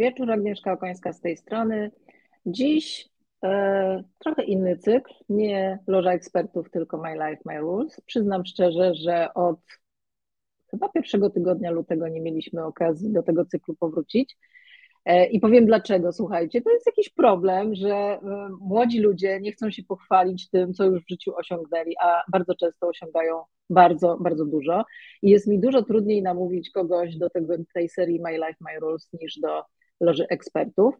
wieczór, Agnieszka Okońska z tej strony. Dziś e, trochę inny cykl, nie loża ekspertów, tylko My Life, My Rules. Przyznam szczerze, że od chyba pierwszego tygodnia lutego nie mieliśmy okazji do tego cyklu powrócić. E, I powiem dlaczego. Słuchajcie, to jest jakiś problem, że e, młodzi ludzie nie chcą się pochwalić tym, co już w życiu osiągnęli, a bardzo często osiągają bardzo, bardzo dużo. I jest mi dużo trudniej namówić kogoś do tego, tej serii My Life, My Rules niż do loży ekspertów.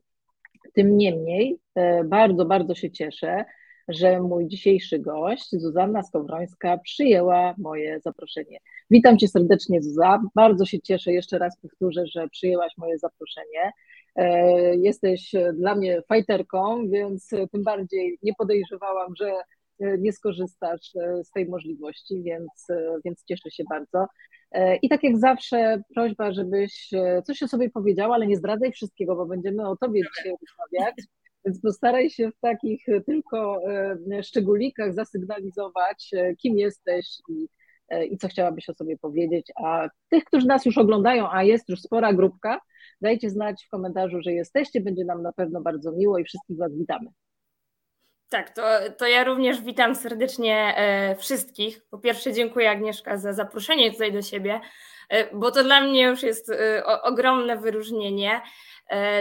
Tym niemniej e, bardzo, bardzo się cieszę, że mój dzisiejszy gość, Zuzanna Skowrońska, przyjęła moje zaproszenie. Witam Cię serdecznie, Zuza. Bardzo się cieszę, jeszcze raz powtórzę, że przyjęłaś moje zaproszenie. E, jesteś dla mnie fajterką, więc tym bardziej nie podejrzewałam, że nie skorzystasz e, z tej możliwości, więc, więc cieszę się bardzo. I tak jak zawsze, prośba, żebyś coś o sobie powiedziała, ale nie zdradzaj wszystkiego, bo będziemy o tobie dzisiaj rozmawiać. Więc postaraj się w takich tylko szczególikach zasygnalizować, kim jesteś i, i co chciałabyś o sobie powiedzieć. A tych, którzy nas już oglądają, a jest już spora grupka, Dajcie znać w komentarzu, że jesteście, będzie nam na pewno bardzo miło i wszystkich Was witamy. Tak, to, to ja również witam serdecznie e, wszystkich. Po pierwsze, dziękuję Agnieszka za zaproszenie tutaj do siebie, e, bo to dla mnie już jest e, ogromne wyróżnienie.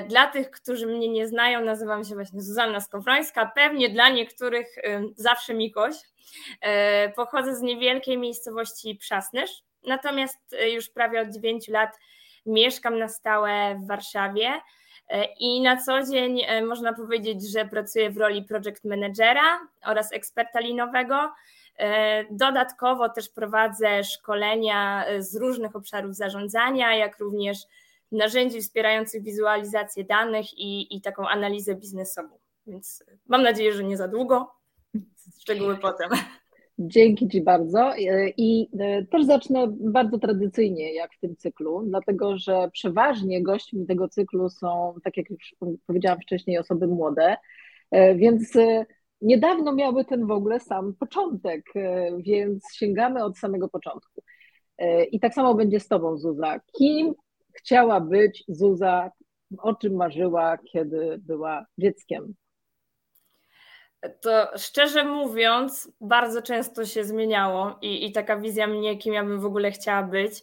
Dla tych, którzy mnie nie znają, nazywam się właśnie Zuzanna Skowrońska. Pewnie dla niektórych zawsze Mikoś. Pochodzę z niewielkiej miejscowości Przasnysz, natomiast już prawie od 9 lat mieszkam na stałe w Warszawie i na co dzień e, można powiedzieć, że pracuję w roli project managera oraz eksperta linowego. E, dodatkowo też prowadzę szkolenia z różnych obszarów zarządzania, jak również narzędzi wspierających wizualizację danych i, i taką analizę biznesową. Więc mam nadzieję, że nie za długo. Szczegóły potem. Dzięki Ci bardzo. E, I e, też zacznę bardzo tradycyjnie, jak w tym cyklu, dlatego że przeważnie gośćmi tego cyklu są, tak jak już powiedziałam wcześniej, osoby młode, e, więc niedawno miały ten w ogóle sam początek, więc sięgamy od samego początku. I tak samo będzie z Tobą, Zuza. Kim chciała być Zuza, o czym marzyła, kiedy była dzieckiem? To szczerze mówiąc, bardzo często się zmieniało i, i taka wizja mnie, kim ja bym w ogóle chciała być.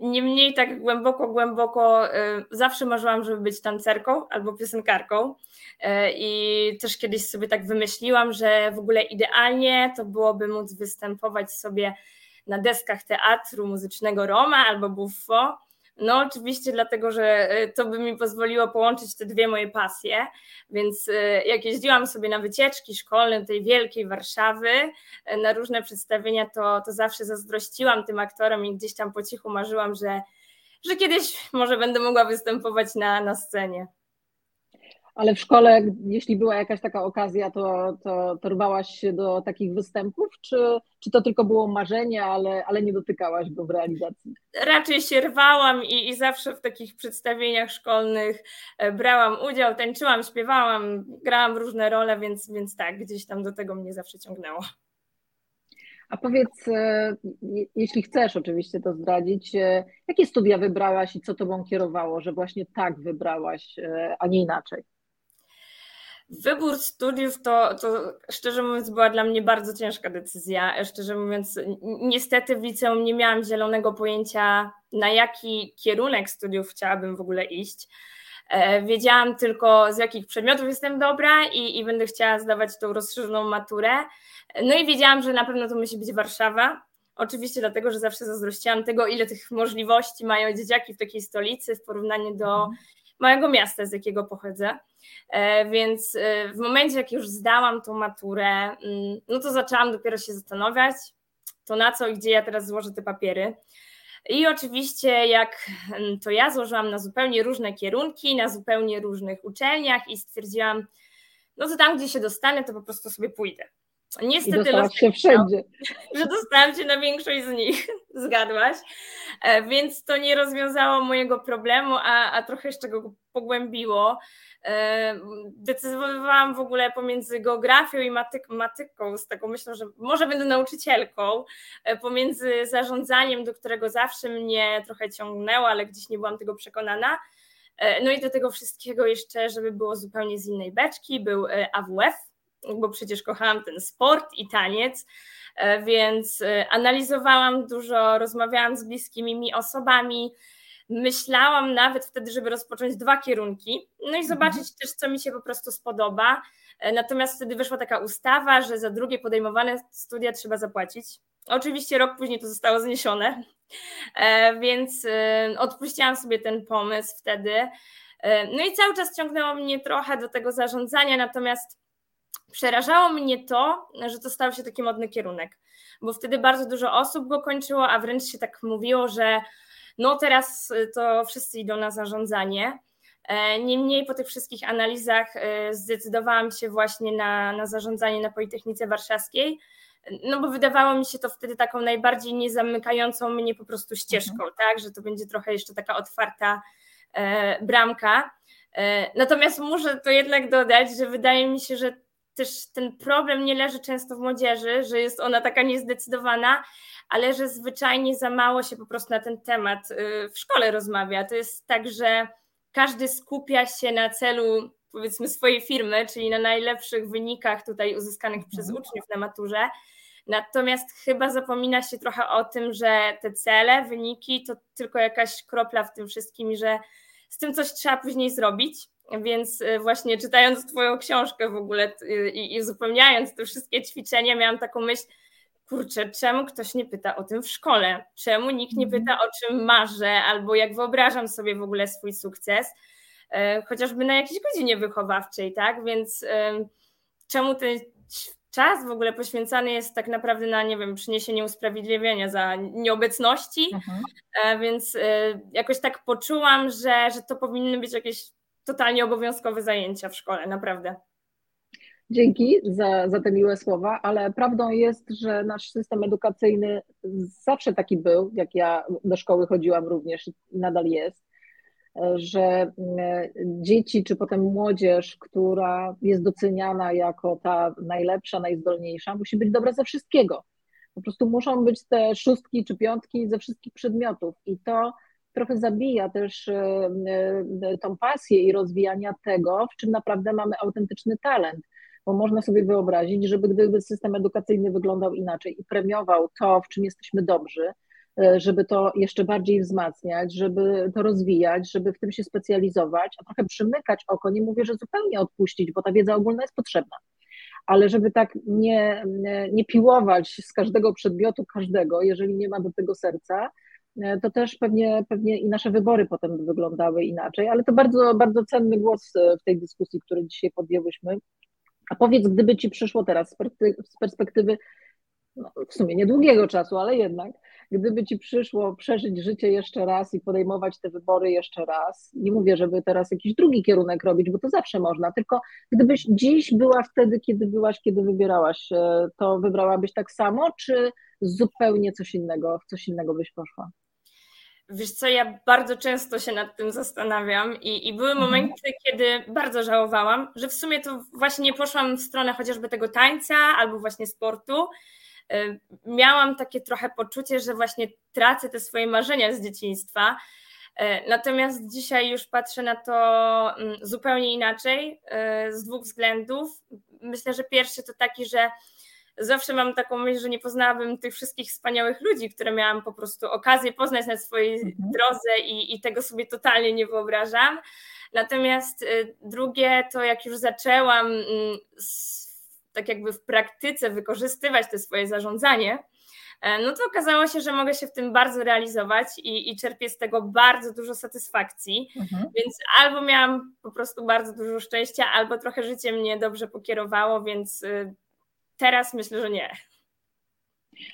Niemniej tak głęboko, głęboko y, zawsze marzyłam, żeby być tancerką albo piosenkarką. Y, I też kiedyś sobie tak wymyśliłam, że w ogóle idealnie to byłoby móc występować sobie na deskach teatru muzycznego Roma albo Buffo no, oczywiście, dlatego, że e, to by mi pozwoliło połączyć te dwie moje pasje. Więc e, jak jeździłam sobie na wycieczki szkolne tej wielkiej Warszawy, e, na różne przedstawienia, to, to zawsze zazdrościłam tym aktorom i gdzieś tam po cichu marzyłam, że, że kiedyś może będę mogła występować na, na scenie. Ale w szkole, jeśli była jakaś taka okazja, to, to, to rwałaś się do takich występów, czy, czy to tylko było marzenie, ale, ale nie dotykałaś go w realizacji? Raczej się rwałam i, i zawsze w takich przedstawieniach szkolnych e, brałam udział, tańczyłam, śpiewałam, grałam różne role, więc, więc tak, gdzieś tam do tego mnie zawsze ciągnęło. A powiedz, e, jeśli chcesz oczywiście to zdradzić, e, jakie studia wybrałaś i co tobą kierowało, że właśnie tak wybrałaś, a nie inaczej? Wybór studiów to, to szczerze mówiąc była dla mnie bardzo ciężka decyzja. Szczerze mówiąc, niestety w liceum nie miałam zielonego pojęcia, na jaki kierunek studiów chciałabym w ogóle iść. E, wiedziałam tylko, z jakich przedmiotów jestem dobra i, i będę chciała zdawać tą rozszerzoną maturę. No i wiedziałam, że na pewno to musi być Warszawa. Oczywiście dlatego, że zawsze zazdrościłam tego, ile tych możliwości mają dzieciaki w takiej stolicy w porównaniu do mhm. Małego miasta, z jakiego pochodzę. E, więc e, w momencie, jak już zdałam tą maturę, mm, no to zaczęłam dopiero się zastanawiać, to na co i gdzie ja teraz złożę te papiery. I oczywiście, jak mm, to ja złożyłam na zupełnie różne kierunki, na zupełnie różnych uczelniach i stwierdziłam, no to tam, gdzie się dostanę, to po prostu sobie pójdę. Niestety los się wszędzie. że dostałam się na większość z nich, zgadłaś, e, więc to nie rozwiązało mojego problemu, a, a trochę jeszcze go pogłębiło. E, decydowałam w ogóle pomiędzy geografią i matyk matyką, z tego myślę, że może będę nauczycielką, e, pomiędzy zarządzaniem, do którego zawsze mnie trochę ciągnęło, ale gdzieś nie byłam tego przekonana, No i do tego wszystkiego jeszcze, żeby było zupełnie z innej beczki, był AWF, bo przecież kochałam ten sport i taniec, więc analizowałam dużo, rozmawiałam z bliskimi mi osobami, Myślałam nawet wtedy, żeby rozpocząć dwa kierunki, no i mhm. zobaczyć też, co mi się po prostu spodoba. E, natomiast wtedy wyszła taka ustawa, że za drugie podejmowane studia trzeba zapłacić. Oczywiście rok później to zostało zniesione, e, więc e, odpuściłam sobie ten pomysł wtedy. No i cały czas ciągnęło mnie trochę do tego zarządzania, natomiast przerażało mnie to, że to stał się taki modny kierunek, bo wtedy bardzo dużo osób go kończyło, a wręcz się tak mówiło, że no teraz y, to wszyscy idą na zarządzanie. E, niemniej po tych wszystkich analizach y, zdecydowałam się właśnie na, na zarządzanie na Politechnice Warszawskiej, no bo wydawało mi się to wtedy taką najbardziej niezamykającą mnie po prostu ścieżką, mhm. tak, że to będzie trochę jeszcze taka otwarta e, bramka. E, natomiast muszę to jednak dodać, że wydaje mi się, że też ten problem nie leży często w młodzieży, że jest ona taka niezdecydowana, ale że zwyczajnie za mało się po prostu na ten temat y, w szkole rozmawia. To jest tak, że każdy skupia się na celu powiedzmy swojej firmy, czyli na najlepszych wynikach tutaj uzyskanych mhm. przez uczniów na maturze. Natomiast chyba zapomina się trochę o tym, że te cele, wyniki to tylko jakaś kropla w tym wszystkim że z tym coś trzeba później zrobić. Więc y, właśnie czytając Twoją książkę w ogóle y, i, i uzupełniając te wszystkie ćwiczenia, miałam taką myśl, kurczę, czemu ktoś nie pyta o tym w szkole? Czemu nikt nie pyta o czym marzę albo jak wyobrażam sobie w ogóle swój sukces? E, chociażby na jakiejś godzinie wychowawczej, tak? Więc czemu ten czas w ogóle poświęcany jest tak naprawdę na, nie wiem, przyniesienie usprawiedliwienia za nieobecności, mhm. E, więc e, jakoś tak poczułam, że, że to powinny być jakieś totalnie obowiązkowe zajęcia w szkole, naprawdę. Dzięki za, za te miłe słowa, ale prawdą jest, że nasz system edukacyjny zawsze taki był, jak ja do szkoły chodziłam również, nadal jest, że mm, dzieci czy potem młodzież, która jest doceniana jako ta najlepsza, najzdolniejsza, musi być dobra ze wszystkiego. Po prostu muszą być te szóstki czy piątki ze wszystkich przedmiotów i to trochę zabija też e, e, tą pasję i rozwijania tego, w czym naprawdę mamy autentyczny talent bo można sobie wyobrazić, żeby gdyby system edukacyjny wyglądał inaczej i premiował to, w czym jesteśmy dobrzy, żeby to jeszcze bardziej wzmacniać, żeby to rozwijać, żeby w tym się specjalizować, a trochę przymykać oko, nie mówię, że zupełnie odpuścić, bo ta wiedza ogólna jest potrzebna, ale żeby tak nie, nie piłować z każdego przedmiotu każdego, jeżeli nie ma do tego serca, e, to też pewnie, pewnie i nasze wybory potem by wyglądały inaczej, ale to bardzo, bardzo cenny głos e, w tej dyskusji, który dzisiaj podjęłyśmy. A powiedz, gdyby ci przyszło teraz z perspektywy, no, w sumie niedługiego czasu, ale jednak, gdyby ci przyszło przeżyć życie jeszcze raz i podejmować te wybory jeszcze raz, nie mówię, żeby teraz jakiś drugi kierunek robić, bo to zawsze można, tylko gdybyś dziś była wtedy, kiedy byłaś, kiedy wybierałaś, e, to wybrałabyś tak samo, czy zupełnie coś innego, w coś innego byś poszła? Wiesz co, ja bardzo często się nad tym zastanawiam i, i były mhm. momenty, kiedy bardzo żałowałam, że w sumie to właśnie nie poszłam w stronę chociażby tego tańca albo właśnie sportu. Miałam takie trochę poczucie, że właśnie tracę te swoje marzenia z dzieciństwa. Y, natomiast dzisiaj już patrzę na to mm, zupełnie inaczej, y, z dwóch względów. Myślę, że pierwszy to taki, że zawsze mam taką myśl, że nie poznałabym tych wszystkich wspaniałych ludzi, które miałam po prostu okazję poznać na swojej mhm. drodze i, i tego sobie totalnie nie wyobrażam. Natomiast y, drugie to jak już zaczęłam mm, tak jakby w praktyce wykorzystywać to swoje zarządzanie, e, no to okazało się, że mogę się w tym bardzo realizować i, i czerpię z tego bardzo dużo satysfakcji. Mhm. Więc albo miałam po prostu bardzo dużo szczęścia, albo trochę życie mnie dobrze pokierowało, więc y, Teraz myślę, że nie.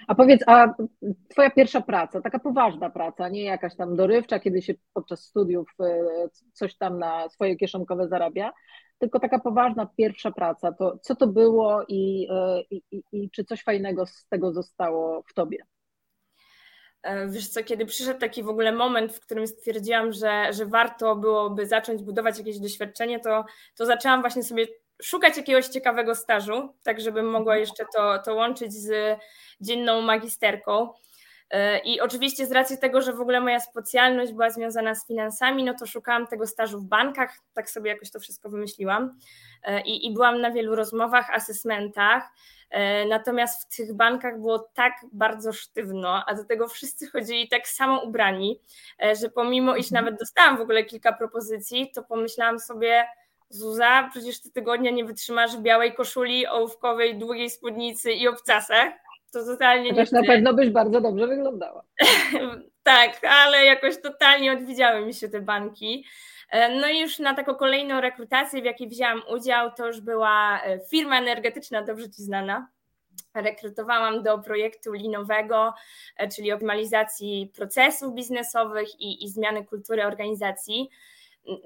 A powiedz, a twoja pierwsza praca, taka poważna praca, nie jakaś tam dorywcza, kiedy się podczas studiów e, coś tam na swoje kieszonkowe zarabia, tylko taka poważna pierwsza praca, to co to było i, e, i, i, i czy coś fajnego z tego zostało w tobie? E, wiesz co, kiedy przyszedł taki w ogóle moment, w którym stwierdziłam, że, że warto byłoby zacząć budować jakieś doświadczenie, to, to zaczęłam właśnie sobie szukać jakiegoś ciekawego stażu, tak żebym mogła jeszcze to, to łączyć z dzienną magisterką. I oczywiście z racji tego, że w ogóle moja specjalność była związana z finansami, no to szukałam tego stażu w bankach, tak sobie jakoś to wszystko wymyśliłam. I, i byłam na wielu rozmowach, asesmentach. Natomiast w tych bankach było tak bardzo sztywno, a do tego wszyscy chodzili tak samo ubrani, że pomimo iż mhm. nawet dostałam w ogóle kilka propozycji, to pomyślałam sobie, Zuza, przecież ty tygodnia nie wytrzymasz w białej koszuli, ołówkowej, długiej spódnicy i obcasach. To totalnie Chociaż nie. na pewno byś bardzo dobrze wyglądała. tak, ale jakoś totalnie odwidziały mi się te banki. E, no i już na taką kolejną rekrutację, w jakiej wzięłam udział, to już była e, firma energetyczna, dobrze Ci znana. Rekrutowałam do projektu linowego, e, czyli optymalizacji procesów biznesowych i, i zmiany kultury organizacji.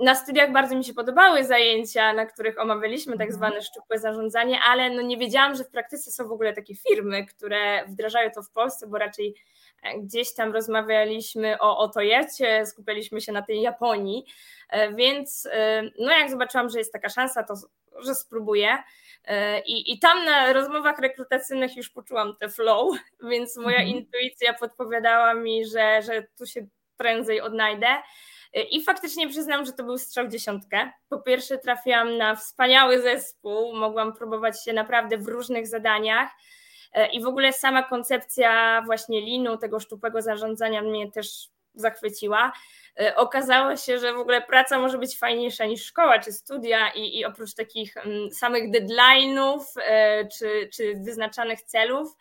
Na studiach bardzo mi się podobały zajęcia, na których omawialiśmy tak mhm. zwane szczupłe zarządzanie, ale no nie wiedziałam, że w praktyce są w ogóle takie firmy, które wdrażają to w Polsce, bo raczej e, gdzieś tam rozmawialiśmy o, o Toyocie, skupialiśmy się na tej Japonii, e, więc e, no jak zobaczyłam, że jest taka szansa, to że spróbuję. I, I tam na rozmowach rekrutacyjnych już poczułam te flow, więc moja mhm. intuicja podpowiadała mi, że, że tu się prędzej odnajdę. I faktycznie przyznam, że to był strzał dziesiątkę. Po pierwsze, trafiłam na wspaniały zespół, mogłam próbować się naprawdę w różnych zadaniach. E, I w ogóle sama koncepcja właśnie linu, tego szczupłego zarządzania mnie też zachwyciła. E, okazało się, że w ogóle praca może być fajniejsza niż szkoła czy studia, i, i oprócz takich mm, samych deadline'ów czy, czy wyznaczanych celów,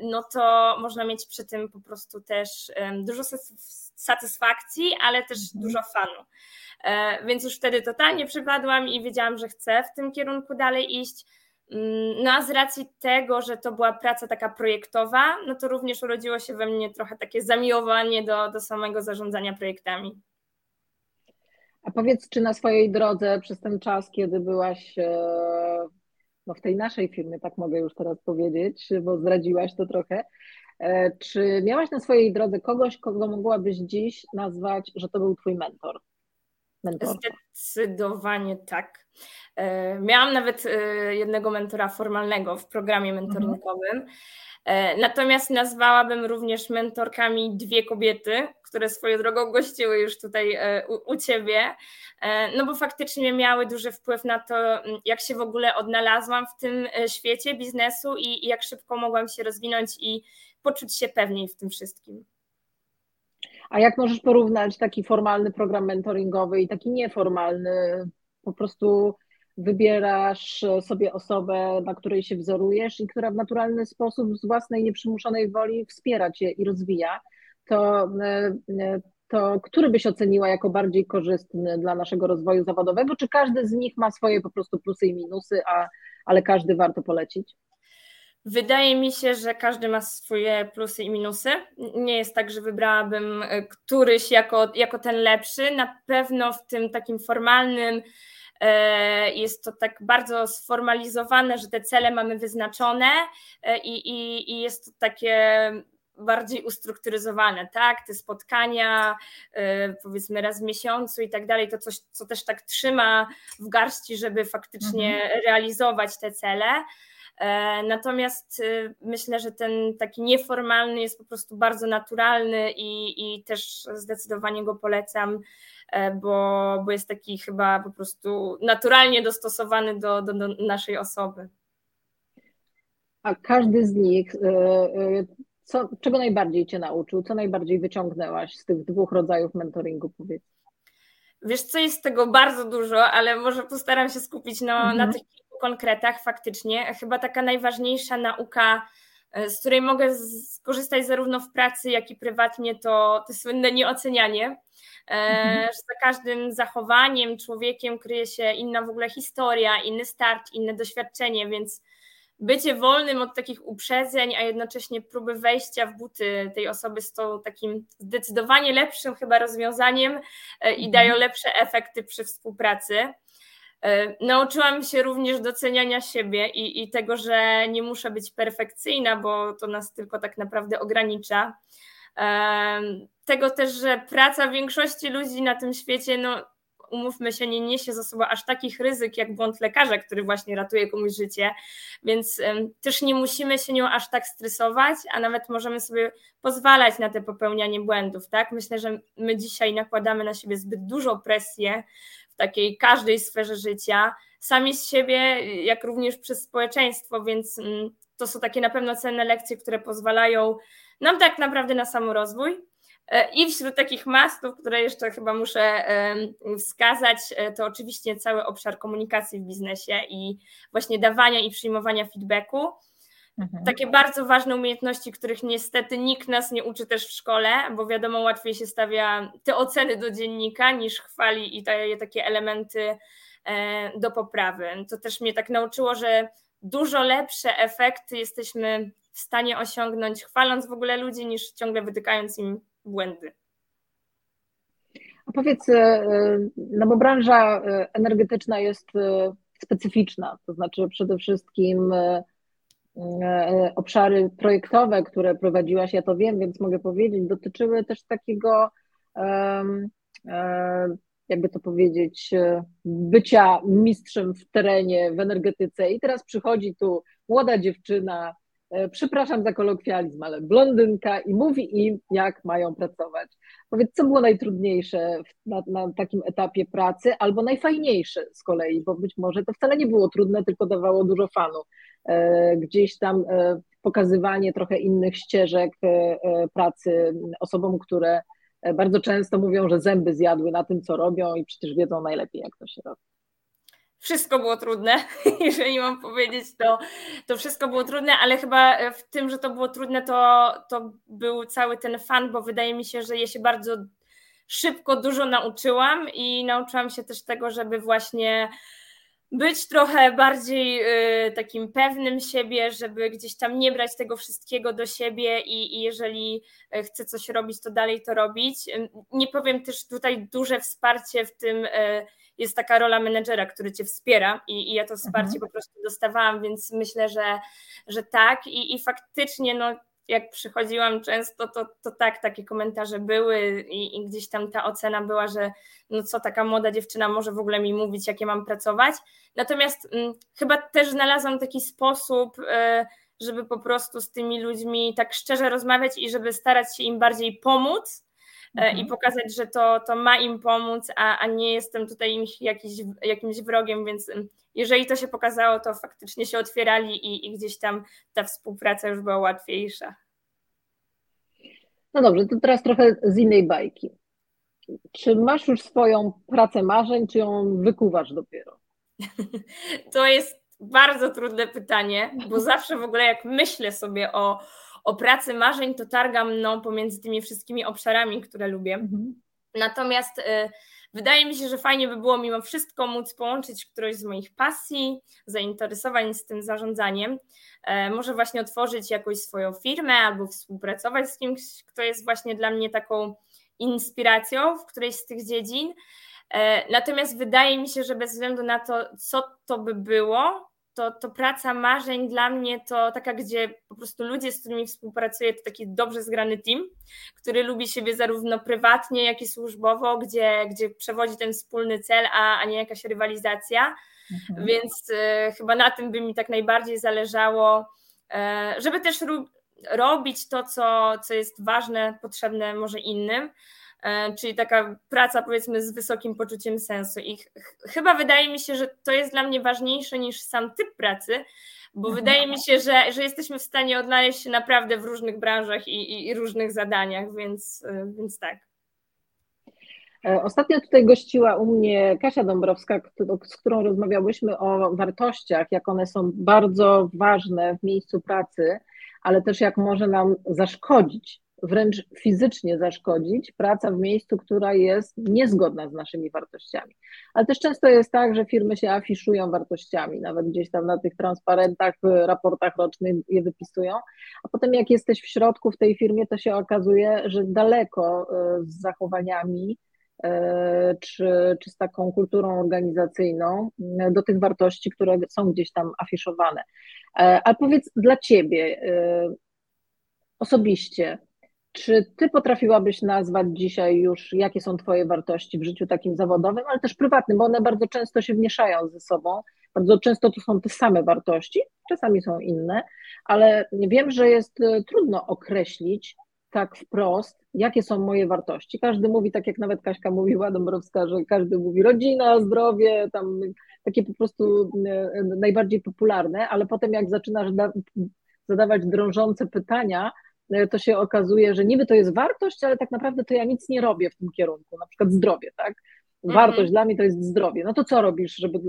no to można mieć przy tym po prostu też dużo satysfakcji, ale też dużo fanu. E, więc już wtedy totalnie przypadłam i wiedziałam, że chcę w tym kierunku dalej iść. Mm, no a z racji tego, że to była praca taka projektowa, no to również urodziło się we mnie trochę takie zamiłowanie do, do samego zarządzania projektami. A powiedz, czy na swojej drodze przez ten czas, kiedy byłaś e, no w tej naszej firmie, tak mogę już teraz powiedzieć, bo zdradziłaś to trochę, czy miałaś na swojej drodze kogoś, kogo mogłabyś dziś nazwać, że to był twój mentor? Zdecydowanie tak. E, miałam nawet e, jednego mentora formalnego w programie mentoringowym. Mhm. Natomiast nazwałabym również mentorkami dwie kobiety, które swoją drogą gościły już tutaj u, u ciebie, no bo faktycznie miały duży wpływ na to, jak się w ogóle odnalazłam w tym świecie biznesu i, i jak szybko mogłam się rozwinąć i poczuć się pewniej w tym wszystkim. A jak możesz porównać taki formalny program mentoringowy i taki nieformalny? Po prostu wybierasz sobie osobę, na której się wzorujesz i która w naturalny sposób z własnej nieprzymuszonej woli wspiera cię i rozwija. To, to który byś oceniła jako bardziej korzystny dla naszego rozwoju zawodowego? Czy każdy z nich ma swoje po prostu plusy i minusy, a, ale każdy warto polecić? Wydaje mi się, że każdy ma swoje plusy i minusy. Nie jest tak, że wybrałabym e, któryś jako, jako ten lepszy. Na pewno w tym takim formalnym e, jest to tak bardzo sformalizowane, że te cele mamy wyznaczone e, i, i, i jest to takie bardziej ustrukturyzowane, tak? Te spotkania, powiedzmy raz w miesiącu i tak dalej, to coś, co też tak trzyma w garści, żeby faktycznie mhm. realizować te cele. E, natomiast y, myślę, że ten taki nieformalny jest po prostu bardzo naturalny i, i też zdecydowanie go polecam, e, bo, bo jest taki chyba po prostu naturalnie dostosowany do, do, do naszej osoby. A każdy z nich, y, co, czego najbardziej Cię nauczył? Co najbardziej wyciągnęłaś z tych dwóch rodzajów mentoringu, powiedz? Wiesz, co jest tego bardzo dużo, ale może postaram się skupić no, mhm. na tych konkretach faktycznie. Chyba taka najważniejsza nauka, e, z której mogę skorzystać zarówno w pracy, jak i prywatnie, to, to słynne nieocenianie. E, mhm. Że za każdym zachowaniem, człowiekiem kryje się inna w ogóle historia, inny start, inne doświadczenie, więc bycie wolnym od takich uprzedzeń, a jednocześnie próby wejścia w buty tej osoby z tą takim zdecydowanie lepszym chyba rozwiązaniem e, i dają mhm. lepsze efekty przy współpracy. E, nauczyłam się również doceniania siebie i, i tego, że nie muszę być perfekcyjna, bo to nas tylko tak naprawdę ogranicza. E, tego też, że praca większości ludzi na tym świecie no, umówmy się, nie niesie za sobą aż takich ryzyk jak błąd lekarza, który właśnie ratuje komuś życie, więc też nie musimy się nią aż tak stresować, a nawet możemy sobie pozwalać na te popełnianie błędów, tak? Myślę, że my dzisiaj nakładamy na siebie zbyt dużą presję takiej każdej sferze życia, sami z siebie, jak również przez społeczeństwo, więc mm, to są takie na pewno cenne lekcje, które pozwalają nam tak naprawdę na samorozwój. E, I wśród takich mastów, które jeszcze chyba muszę wskazać, e, to oczywiście cały obszar komunikacji w biznesie i właśnie dawania i przyjmowania feedbacku. Mhm. Takie bardzo ważne umiejętności, których niestety nikt nas nie uczy też w szkole, bo wiadomo, łatwiej się stawia te oceny do dziennika niż chwali i daje takie elementy e, do poprawy. To też mnie tak nauczyło, że dużo lepsze efekty jesteśmy w stanie osiągnąć, chwaląc w ogóle ludzi, niż ciągle wytykając im błędy. A powiedz, e, no bo branża e, energetyczna jest specyficzna, to znaczy przede wszystkim obszary projektowe, które prowadziłaś, ja to wiem, więc mogę powiedzieć, dotyczyły też takiego, jakby to powiedzieć, bycia mistrzem w terenie, w energetyce. I teraz przychodzi tu młoda dziewczyna, E, przepraszam za kolokwializm, ale blondynka i mówi im, jak mają pracować. Powiedz, co było najtrudniejsze na, na, takim etapie pracy, albo najfajniejsze z kolei, bo być może to wcale nie było trudne, tylko dawało dużo fanu. E, gdzieś tam e, pokazywanie trochę innych ścieżek pracy osobom, które bardzo często mówią, że zęby zjadły na tym, co robią i przecież wiedzą najlepiej, jak to się robi wszystko było trudne, jeżeli mam powiedzieć, to, to wszystko było trudne, ale chyba w tym, że to było trudne, to, to był cały ten fan, bo wydaje mi się, że ja się bardzo szybko dużo nauczyłam i nauczyłam się też tego, żeby właśnie być trochę bardziej y, takim pewnym siebie, żeby gdzieś tam nie brać tego wszystkiego do siebie i, i, jeżeli y, chcę coś robić, to dalej to robić. Nie powiem też tutaj duże wsparcie w tym. Y, jest taka rola menedżera, który cię wspiera i, i ja to wsparcie mhm. po prostu dostawałam, więc myślę, że, że tak i, i faktycznie no, jak przychodziłam często, to, to tak, takie komentarze były i, i, gdzieś tam ta ocena była, że no co taka młoda dziewczyna może w ogóle mi mówić, jakie mam pracować. Natomiast m, mm, chyba też znalazłam taki sposób, y, żeby po prostu z tymi ludźmi tak szczerze rozmawiać i żeby starać się im bardziej pomóc, E, i mhm. pokazać, że to, to ma im pomóc, a, a nie jestem tutaj im jakiś, jakimś wrogiem, więc jeżeli to się pokazało, to faktycznie się otwierali i, i gdzieś tam ta współpraca już była łatwiejsza. No dobrze, to teraz trochę z innej bajki. Czy masz już swoją pracę marzeń, czy ją wykuwasz dopiero? To jest bardzo trudne pytanie, bo zawsze w ogóle jak myślę sobie o, o pracy marzeń, to targam mną pomiędzy tymi wszystkimi obszarami, które lubię. Mhm. Natomiast y, wydaje mi się, że fajnie by było mimo wszystko móc połączyć którąś z moich pasji, zainteresowań z tym zarządzaniem. E, może właśnie otworzyć jakąś swoją firmę albo współpracować z kimś, kto jest właśnie dla mnie taką inspiracją w którejś z tych dziedzin. E, natomiast wydaje mi się, że bez względu na to, co to by było, to, to praca marzeń dla mnie to taka, gdzie po prostu ludzie, z którymi współpracuję, to taki dobrze zgrany team, który lubi siebie zarówno prywatnie, jak i służbowo, gdzie, gdzie przewodzi ten wspólny cel, a, a nie jakaś rywalizacja. Mhm. Więc y, chyba na tym by mi tak najbardziej zależało, y, żeby też robić to, co, co jest ważne, potrzebne może innym, czyli taka praca powiedzmy z wysokim poczuciem sensu. I ch chyba wydaje mi się, że to jest dla mnie ważniejsze niż sam typ pracy, bo mhm. wydaje mi się, że, że jesteśmy w stanie odnaleźć się naprawdę w różnych branżach i, i, i różnych zadaniach, więc, e, więc tak. E, ostatnio tutaj gościła u mnie Kasia Dąbrowska, z którą rozmawiałyśmy o wartościach, jak one są bardzo ważne w miejscu pracy, ale też jak może nam zaszkodzić wręcz fizycznie zaszkodzić praca w miejscu, która jest niezgodna z naszymi wartościami. Ale też często jest tak, że firmy się afiszują wartościami, nawet gdzieś tam na tych transparentach, raportach rocznych je wypisują, a potem jak jesteś w środku w tej firmie, to się okazuje, że daleko e, z zachowaniami e, czy, czy z taką kulturą organizacyjną e, do tych wartości, które są gdzieś tam afiszowane. Ale powiedz dla Ciebie osobiście, czy ty potrafiłabyś nazwać dzisiaj już, jakie są twoje wartości w życiu takim zawodowym, ale też prywatnym, bo one bardzo często się wmieszają ze sobą. Bardzo często to są te same wartości, czasami są inne, ale wiem, że jest e, trudno określić tak wprost, jakie są moje wartości. Każdy mówi, tak jak nawet Kaśka mówiła, Dąbrowska, że każdy mówi rodzina, zdrowie, tam takie po prostu e, najbardziej popularne, ale potem jak zaczynasz zadawać drążące pytania, e, to się okazuje, że niby to jest wartość, ale tak naprawdę to ja nic nie robię w tym kierunku, na przykład zdrowie, tak? Wartość mhm. dla mnie to jest zdrowie. No to co robisz, żeby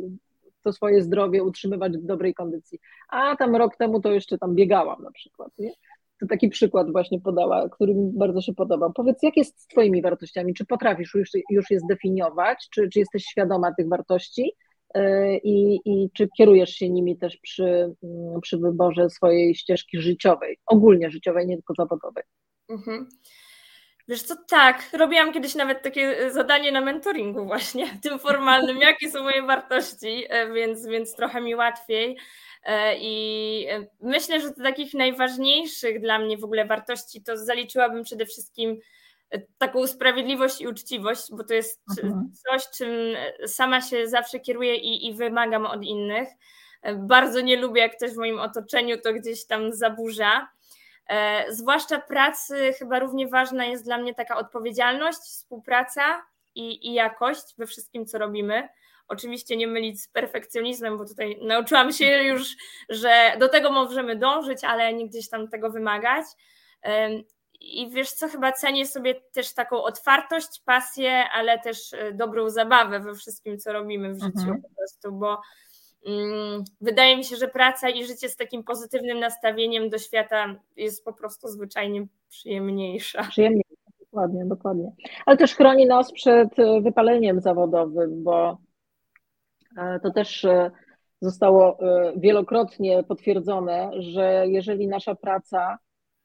to swoje zdrowie utrzymywać w dobrej kondycji? A tam rok temu to jeszcze tam biegałam na przykład, nie? To taki przykład właśnie podała, który mi bardzo się podobał. Powiedz, jak jest z Twoimi wartościami? Czy potrafisz już, już je zdefiniować? Czy, czy jesteś świadoma tych wartości? E, I, I czy kierujesz się nimi też przy, mm, przy wyborze swojej ścieżki życiowej, ogólnie życiowej, nie tylko zawodowej? Mhm. Wiesz co, tak, robiłam kiedyś nawet takie zadanie na mentoringu właśnie, tym formalnym, jakie są moje wartości, e, więc, więc trochę mi łatwiej. E, I myślę, że do takich najważniejszych dla mnie w ogóle wartości to zaliczyłabym przede wszystkim taką sprawiedliwość i uczciwość, bo to jest mhm. coś, czym sama się zawsze kieruję i, i wymagam od innych. Bardzo nie lubię, jak ktoś w moim otoczeniu to gdzieś tam zaburza. E, zwłaszcza pracy, chyba równie ważna jest dla mnie taka odpowiedzialność, współpraca i, i jakość we wszystkim, co robimy. Oczywiście nie mylić z perfekcjonizmem, bo tutaj nauczyłam się już, że do tego możemy dążyć, ale nie gdzieś tam tego wymagać. I wiesz co, chyba cenię sobie też taką otwartość, pasję, ale też e, dobrą zabawę we wszystkim, co robimy w życiu mhm. po prostu, bo mm, wydaje mi się, że praca i życie z takim pozytywnym nastawieniem do świata jest po prostu zwyczajnie przyjemniejsza. Przyjemniejsza, dokładnie, dokładnie. Ale też chroni nas przed e, wypaleniem zawodowym, bo e, to też zostało wielokrotnie potwierdzone, że jeżeli nasza praca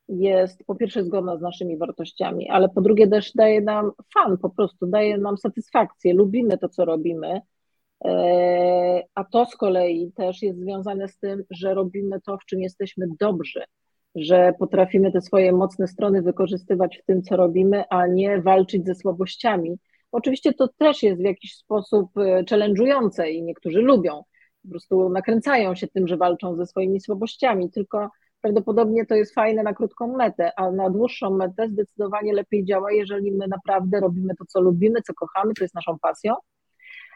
jest po pierwsze zgodna z naszymi wartościami, ale po drugie też daje nam fan, po prostu daje nam satysfakcję, lubimy to, co robimy. E, a to z kolei też jest związane z tym, że robimy to, w czym jesteśmy dobrzy, że potrafimy te swoje mocne strony wykorzystywać w tym, co robimy, a nie walczyć ze słabościami. Oczywiście to też jest w jakiś sposób e, challenge'ujące i niektórzy lubią, po prostu nakręcają się tym, że walczą ze swoimi słabościami, tylko prawdopodobnie to jest fajne na krótką metę, a na dłuższą metę zdecydowanie lepiej działa, jeżeli my naprawdę robimy to, co lubimy, co kochamy, co jest naszą pasją.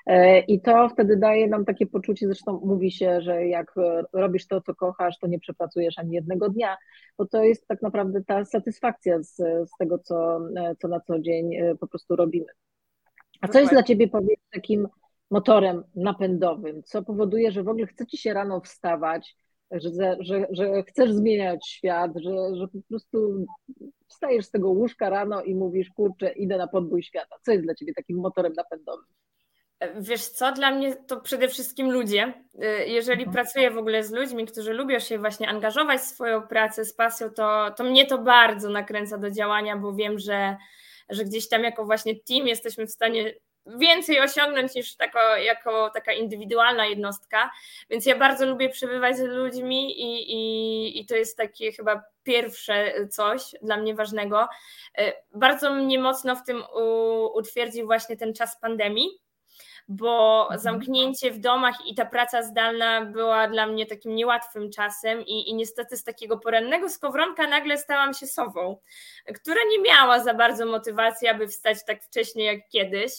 E, I to wtedy daje nam takie poczucie, zresztą mówi się, że jak robisz to, co kochasz, to nie przepracujesz ani jednego dnia, bo to jest tak naprawdę ta satysfakcja z, z tego, co, co na co dzień e, po prostu robimy. A co jest dla Ciebie, powiedz, takim motorem napędowym, co powoduje, że w ogóle chce Ci się rano wstawać, że, że, że chcesz zmieniać świat, że, że po prostu wstajesz z tego łóżka rano i mówisz, kurczę, idę na podbój świata. Co jest dla ciebie takim motorem napędowym? Wiesz co, dla mnie to przede wszystkim ludzie. Jeżeli mhm. pracuję w ogóle z ludźmi, którzy lubią się właśnie angażować w swoją pracę z pasją, to, to mnie to bardzo nakręca do działania, bo wiem, że, że gdzieś tam jako właśnie team jesteśmy w stanie więcej osiągnąć niż tako, jako taka indywidualna jednostka. Więc ja bardzo lubię przebywać z ludźmi i, i, i to jest takie chyba pierwsze coś dla mnie ważnego. E, bardzo mnie mocno w tym utwierdził właśnie ten czas pandemii bo mhm. zamknięcie w domach i ta praca zdalna była dla mnie takim niełatwym czasem i, i niestety z takiego porannego skowronka nagle stałam się sową, która nie miała za bardzo motywacji, aby wstać tak wcześnie jak kiedyś.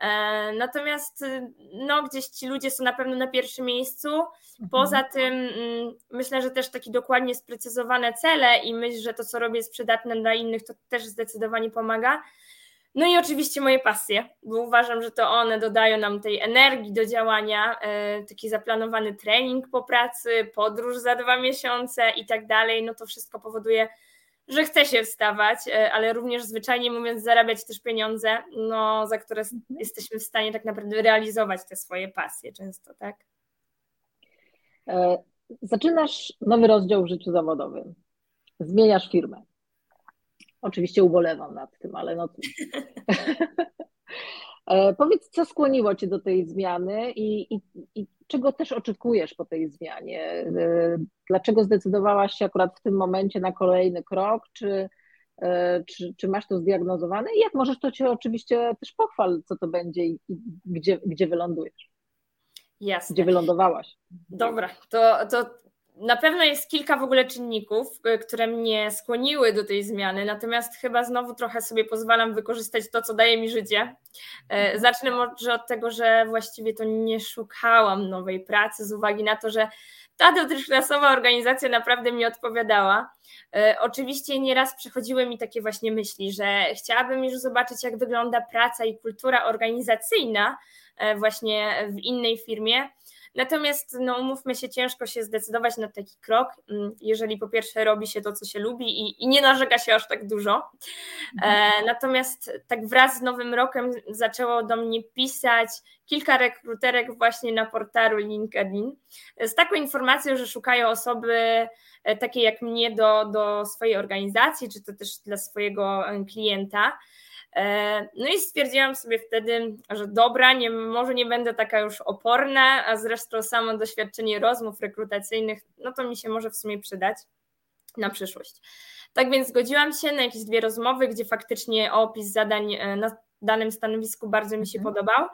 E, natomiast no, gdzieś ci ludzie są na pewno na pierwszym miejscu. Mhm. Poza tym mm, myślę, że też takie dokładnie sprecyzowane cele i myśl, że to, co robię, jest przydatne dla innych, to też zdecydowanie pomaga. No i oczywiście moje pasje, bo uważam, że to one dodają nam tej energii do działania, e, taki zaplanowany trening po pracy, podróż za dwa miesiące i tak dalej. No to wszystko powoduje, że chce się wstawać, e, ale również zwyczajnie mówiąc zarabiać też pieniądze, no, za które mhm. jesteśmy w stanie tak naprawdę realizować te swoje pasje często, tak? E, zaczynasz nowy rozdział w życiu zawodowym. Zmieniasz firmę. Oczywiście ubolewam nad tym, ale no Powiedz, co skłoniło Cię do tej zmiany i, i, i czego też oczekujesz po tej zmianie? Dlaczego zdecydowałaś się akurat w tym momencie na kolejny krok? Czy Czy, czy masz to zdiagnozowane? I jak możesz, to cię oczywiście też pochwal, co to będzie i, i gdzie, gdzie wylądujesz. Jasne. Gdzie wylądowałaś. Dobra, to, to na pewno jest kilka w ogóle czynników, y, które mnie skłoniły do tej zmiany, natomiast chyba znowu trochę sobie pozwalam wykorzystać to, co daje mi życie. E, zacznę może od tego, że właściwie to nie szukałam nowej pracy z uwagi na to, że ta dotychczasowa organizacja naprawdę mi odpowiadała. E, oczywiście nieraz przychodziły mi takie właśnie myśli, że chciałabym już zobaczyć, jak wygląda praca i kultura organizacyjna e, właśnie w innej firmie. Natomiast, no, umówmy się, ciężko się zdecydować na taki krok, mm, jeżeli po pierwsze robi się to, co się lubi i, i nie narzeka się aż tak dużo. E, mhm. natomiast tak wraz z Nowym Rokiem zaczęło do mnie pisać kilka rekruterek właśnie na portalu LinkedIn z taką informacją, że szukają osoby e, takie jak mnie do, do swojej organizacji, czy to też dla swojego e, klienta. E, no i stwierdziłam sobie wtedy, że dobra, nie, może nie będę taka już oporna, a zresztą samo doświadczenie rozmów rekrutacyjnych, no to mi się może w sumie przydać na przyszłość. Tak więc zgodziłam się na jakieś dwie rozmowy, gdzie faktycznie opis zadań e, na danym stanowisku bardzo mi się mhm. podobał.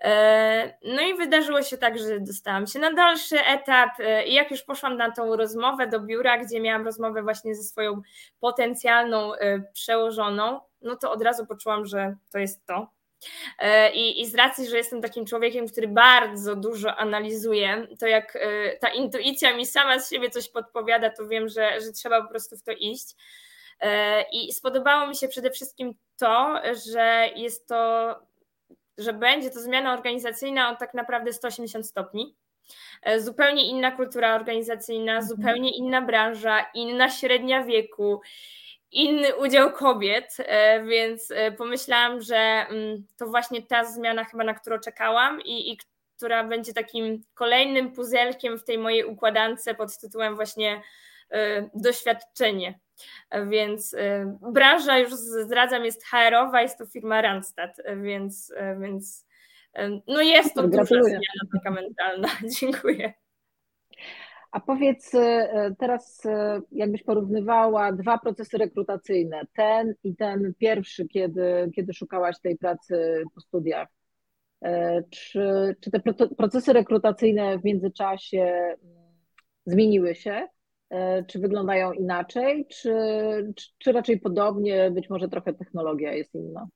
E, no i wydarzyło się tak, że dostałam się na dalszy etap i jak już poszłam na tą rozmowę do biura, gdzie miałam rozmowę właśnie ze swoją potencjalną przełożoną, no to od razu poczułam, że to jest to. E, I, I z racji, że jestem takim człowiekiem, który bardzo dużo analizuje, to jak e, ta intuicja mi sama z siebie coś podpowiada, to wiem, że, że trzeba po prostu w to iść. E, I spodobało mi się przede wszystkim to, że jest to, że będzie to zmiana organizacyjna o tak naprawdę 180 stopni. Zupełnie inna kultura organizacyjna, mhm. zupełnie inna branża, inna średnia wieku inny udział kobiet, e, więc e, pomyślałam, że mm, to właśnie ta zmiana chyba, na którą czekałam i, i która będzie takim kolejnym puzelkiem w tej mojej układance pod tytułem właśnie e, doświadczenie. Więc branża już zdradzam jest HR-owa, jest to firma Randstad, więc, więc no jest to duża zmiana taka mentalna. Dziękuję. A powiedz e, teraz, e, jakbyś porównywała dwa procesy rekrutacyjne, ten i ten pierwszy, kiedy, kiedy szukałaś tej pracy po studiach. E, czy, czy te procesy rekrutacyjne w międzyczasie mm, zmieniły się? Czy wyglądają inaczej, czy, czy raczej podobnie, być może trochę technologia jest inna?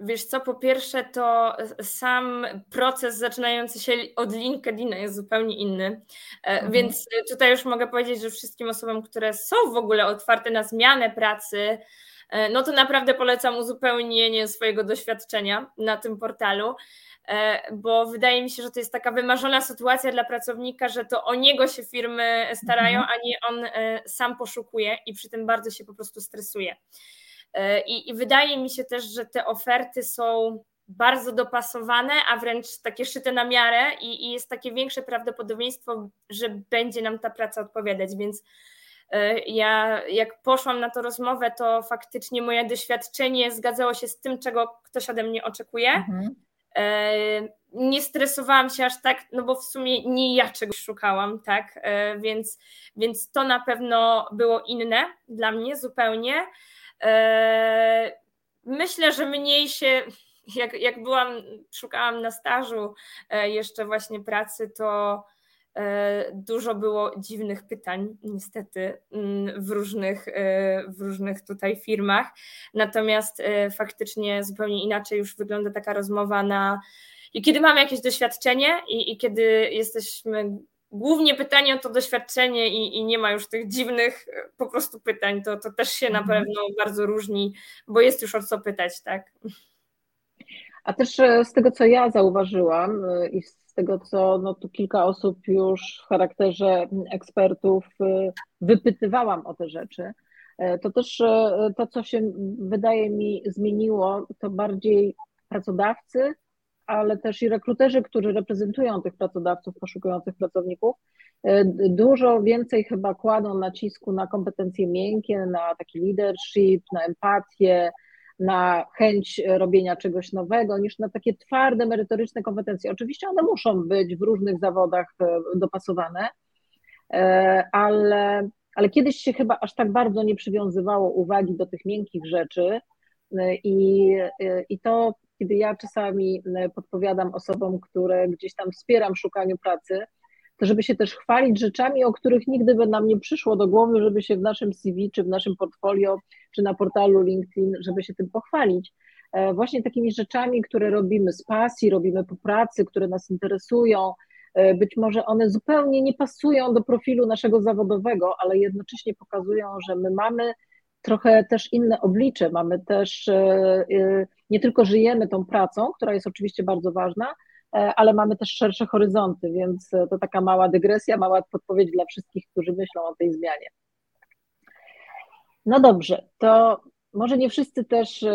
Wiesz co, po pierwsze to sam proces zaczynający się od LinkedIna jest zupełnie inny, e, mhm. więc tutaj już mogę powiedzieć, że wszystkim osobom, które są w ogóle otwarte na zmianę pracy, e, no to naprawdę polecam uzupełnienie swojego doświadczenia na tym portalu, e, bo wydaje mi się, że to jest taka wymarzona sytuacja dla pracownika, że to o niego się firmy starają, mhm. a nie on sam poszukuje i przy tym bardzo się po prostu stresuje. E, I, I, wydaje mi się też, że te oferty są bardzo dopasowane, a wręcz takie szyte na miarę i, i jest takie większe prawdopodobieństwo, że będzie nam ta praca odpowiadać. Więc e, ja, jak poszłam na tę rozmowę, to faktycznie moje doświadczenie zgadzało się z tym, czego ktoś ode mnie oczekuje. Mhm. E, nie stresowałam się aż tak, no bo w sumie nie ja czegoś szukałam, tak? Więc, więc to na pewno było inne dla mnie zupełnie. E, myślę, że mniej się, jak, jak byłam, szukałam na stażu e, jeszcze właśnie pracy, to e, dużo było dziwnych pytań, niestety, mm, w różnych, w różnych tutaj firmach. Natomiast faktycznie zupełnie inaczej już wygląda taka rozmowa na. I kiedy mamy jakieś doświadczenie i, i kiedy jesteśmy głównie pytanie o to doświadczenie i, i, nie ma już tych dziwnych e, po prostu pytań, to, to też się na mhm. pewno bardzo różni, bo jest już o co pytać, tak? A też e, z tego, co ja zauważyłam e, i z tego, co no, tu kilka osób już w charakterze ekspertów wypytywałam o te rzeczy, to też to, co się wydaje mi zmieniło, to bardziej pracodawcy ale też i rekruterzy, którzy reprezentują tych pracodawców poszukujących pracowników, e, dużo więcej chyba kładą nacisku na kompetencje miękkie, na taki leadership, na empatię, na chęć robienia czegoś nowego, niż na takie twarde, merytoryczne kompetencje. Oczywiście one muszą być w różnych zawodach e, dopasowane, e, ale, ale kiedyś się chyba aż tak bardzo nie przywiązywało uwagi do tych miękkich rzeczy i, i to, kiedy ja czasami podpowiadam osobom, które gdzieś tam wspieram w szukaniu pracy, to żeby się też chwalić rzeczami, o których nigdy by nam nie przyszło do głowy, żeby się w naszym CV, czy w naszym portfolio, czy na portalu LinkedIn, żeby się tym pochwalić. E, właśnie takimi rzeczami, które robimy z pasji, robimy po pracy, które nas interesują. E, być może one zupełnie nie pasują do profilu naszego zawodowego, ale jednocześnie pokazują, że my mamy trochę też inne oblicze, mamy też, e, nie tylko żyjemy tą pracą, która jest oczywiście bardzo ważna, ale mamy też szersze horyzonty, więc to taka mała dygresja, mała podpowiedź dla wszystkich, którzy myślą o tej zmianie. No dobrze, to może nie wszyscy też e,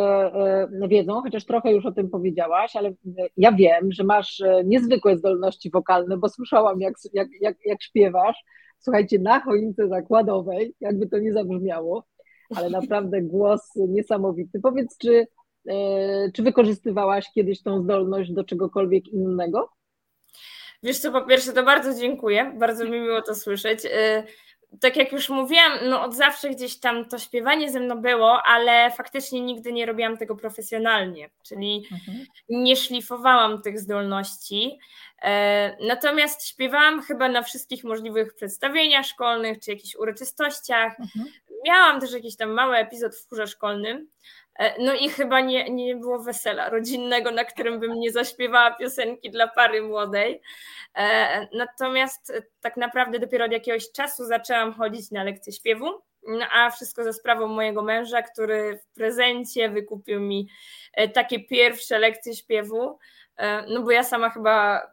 e, wiedzą, chociaż trochę już o tym powiedziałaś, ale ja wiem, że masz e, niezwykłe zdolności wokalne, bo słyszałam, jak, jak, jak, jak śpiewasz. Słuchajcie, na choince zakładowej, jakby to nie zabrzmiało, ale naprawdę głos niesamowity. Powiedz, czy, czy wykorzystywałaś kiedyś tą zdolność do czegokolwiek innego? Wiesz co, po pierwsze to bardzo dziękuję, bardzo mi miło to słyszeć tak jak już mówiłam, no od zawsze gdzieś tam to śpiewanie ze mną było, ale faktycznie nigdy nie robiłam tego profesjonalnie, czyli mhm. nie szlifowałam tych zdolności. E, natomiast śpiewałam chyba na wszystkich możliwych przedstawieniach szkolnych czy jakichś uroczystościach. Mhm. Miałam też jakiś tam mały epizod w chórze szkolnym. E, no i chyba nie, nie było wesela rodzinnego, na którym bym nie zaśpiewała piosenki dla pary młodej. E, natomiast tak naprawdę dopiero od jakiegoś czasu zaczęłam chodzić na lekcje śpiewu, no a wszystko za sprawą mojego męża, który w prezencie wykupił mi e, takie pierwsze lekcje śpiewu, no bo ja sama chyba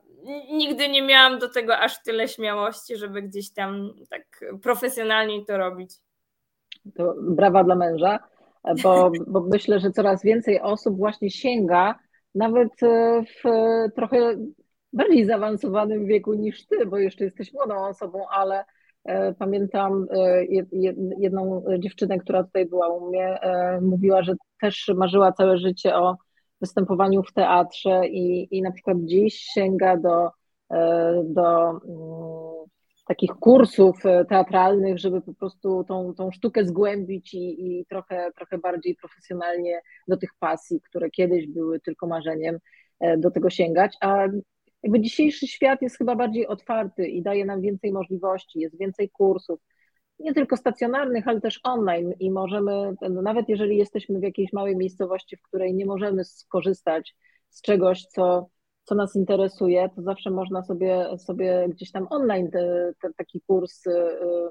nigdy nie miałam do tego aż tyle śmiałości, żeby gdzieś tam tak profesjonalnie to robić. To brawa dla męża bo, bo myślę, że coraz więcej osób właśnie sięga nawet e, w trochę bardziej zaawansowanym wieku niż ty, bo jeszcze jesteś młodą osobą, ale e, pamiętam e, jedną dziewczynę, która tutaj była u mnie, mówiła, że też marzyła całe życie o występowaniu w teatrze i, i na przykład dziś sięga do, do mm, takich kursów e, teatralnych, żeby po prostu tą, tą sztukę zgłębić i, i trochę, trochę bardziej profesjonalnie do tych pasji, które kiedyś były tylko marzeniem, e, do tego sięgać. A jakby dzisiejszy świat jest chyba bardziej otwarty i daje nam więcej możliwości, jest więcej kursów, nie tylko stacjonarnych, ale też online i możemy, nawet jeżeli jesteśmy w jakiejś małej miejscowości, w której nie możemy skorzystać z czegoś, co co nas interesuje, to zawsze można sobie, sobie gdzieś tam online te, te, taki kurs y, y,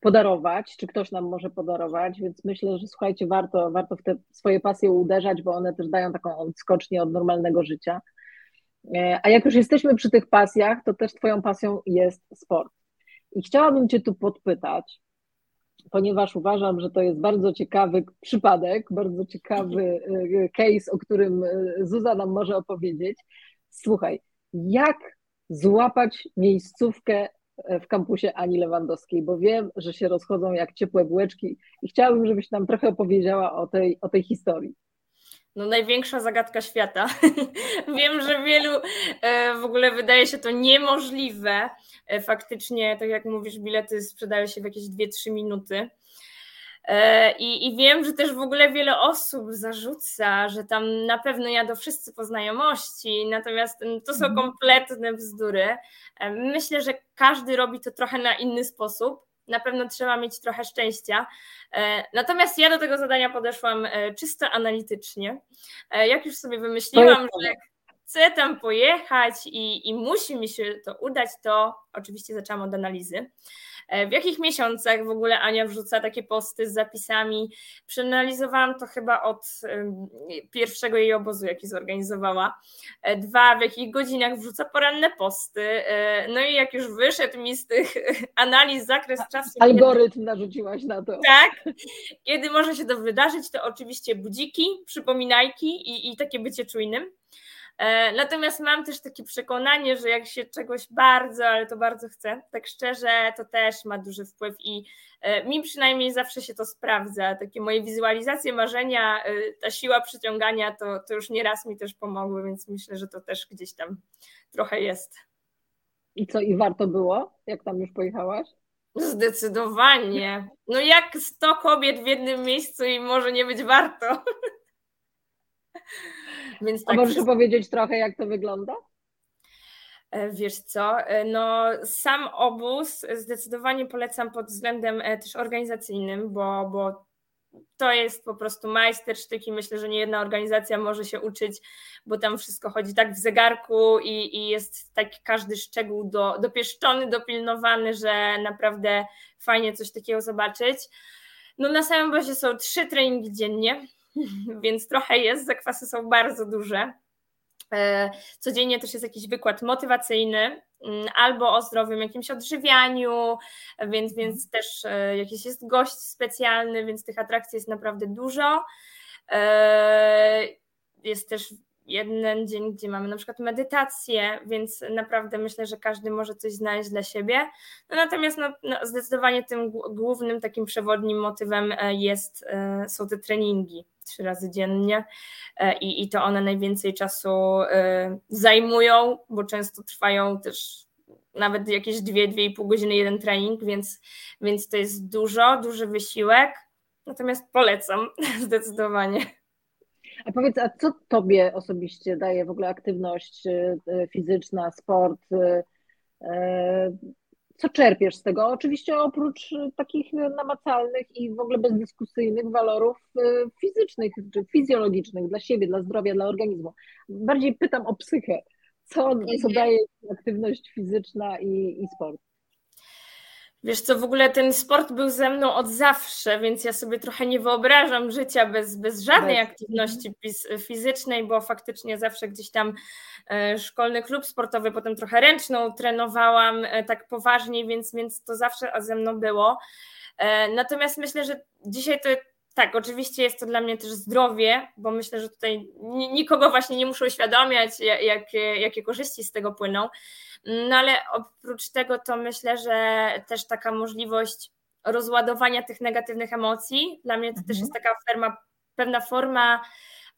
podarować, czy ktoś nam może podarować, więc myślę, że słuchajcie, warto, warto w te swoje pasje uderzać, bo one też dają taką odskocznię od normalnego życia. E, a jak już jesteśmy przy tych pasjach, to też Twoją pasją jest sport. I chciałabym Cię tu podpytać, ponieważ uważam, że to jest bardzo ciekawy przypadek, bardzo ciekawy y, case, o którym Zuza nam może opowiedzieć. Słuchaj, jak złapać miejscówkę e, w kampusie Ani Lewandowskiej, bo wiem, że się rozchodzą jak ciepłe bułeczki i chciałabym, żebyś nam trochę opowiedziała o tej, o tej historii. No, największa zagadka świata. wiem, że wielu e, w ogóle wydaje się to niemożliwe. E, faktycznie, tak jak mówisz, bilety sprzedają się w jakieś 2-3 minuty. E, I, I wiem, że też w ogóle wiele osób zarzuca, że tam na pewno jadą wszyscy po znajomości, natomiast mm, to są mhm. kompletne bzdury. E, myślę, że każdy robi to trochę na inny sposób. Na pewno trzeba mieć trochę szczęścia. E, natomiast ja do tego zadania podeszłam czysto analitycznie. Jak już sobie wymyśliłam, że chcę tam pojechać i, i musi mi się to udać, to oczywiście zaczęłam od analizy. E, w jakich miesiącach w ogóle Ania wrzuca takie posty z zapisami? Przeanalizowałam to chyba od pierwszego jej obozu, jaki zorganizowała. E, dwa, w jakich godzinach wrzuca poranne posty. E, no i jak już wyszedł mi z tych analiz zakres czasu. Algorytm kiedy... narzuciłaś na to. Tak. Kiedy może się to wydarzyć, to oczywiście budziki, przypominajki i, i takie bycie czujnym. E, natomiast mam też takie przekonanie, że jak się czegoś bardzo, ale to bardzo chcę, tak szczerze, to też ma duży wpływ i e, mi przynajmniej zawsze się to sprawdza. Takie moje wizualizacje, marzenia, e, ta siła przyciągania, to, to już nieraz mi też pomogły, więc myślę, że to też gdzieś tam trochę jest. I co, i warto było, jak tam już pojechałaś? Zdecydowanie. No jak 100 kobiet w jednym miejscu i może nie być warto. Więc tak A możesz powiedzieć trochę, jak to wygląda? E, wiesz co, e, no sam obóz zdecydowanie polecam pod względem e, też organizacyjnym, bo, bo to jest po prostu majstersztyk i myślę, że nie jedna organizacja może się uczyć, bo tam wszystko chodzi tak w zegarku i, i jest tak każdy szczegół do, dopieszczony, dopilnowany, że naprawdę fajnie coś takiego zobaczyć. No na samym bazie są trzy treningi dziennie, więc trochę jest, zakwasy są bardzo duże. E, codziennie też jest jakiś wykład motywacyjny mm, albo o zdrowym jakimś odżywianiu, więc, więc też e, jakiś jest gość specjalny, więc tych atrakcji jest naprawdę dużo. E, jest też jeden dzień, gdzie mamy na przykład medytację, więc naprawdę myślę, że każdy może coś znaleźć dla siebie. No natomiast no, no zdecydowanie tym głównym takim przewodnim motywem jest, są te treningi trzy razy dziennie e, i, i to one najwięcej czasu e, zajmują, bo często trwają też nawet jakieś dwie, dwie i pół godziny jeden trening, więc, więc to jest dużo, duży wysiłek. Natomiast polecam zdecydowanie. A powiedz, a co tobie osobiście daje w ogóle aktywność e, fizyczna, sport? Co czerpiesz z tego? Oczywiście oprócz y, takich namacalnych i w ogóle bezdyskusyjnych walorów y, fizycznych czy fizjologicznych dla siebie, dla zdrowia, dla organizmu. Bardziej pytam o psychę. Co, co mhm. daje aktywność fizyczna i, i sport? Wiesz co, w ogóle ten sport był ze mną od zawsze, więc ja sobie trochę nie wyobrażam życia bez, bez żadnej bez. aktywności fizycznej, bo faktycznie zawsze gdzieś tam e, szkolny klub sportowy, potem trochę ręczną trenowałam e, tak poważniej, więc, więc to zawsze ze mną było. E, natomiast myślę, że dzisiaj to tak, oczywiście jest to dla mnie też zdrowie, bo myślę, że tutaj nikogo właśnie nie muszę uświadamiać, jakie, jakie korzyści z tego płyną. No ale oprócz tego to myślę, że też taka możliwość rozładowania tych negatywnych emocji, dla mnie to mhm. też jest taka forma, pewna forma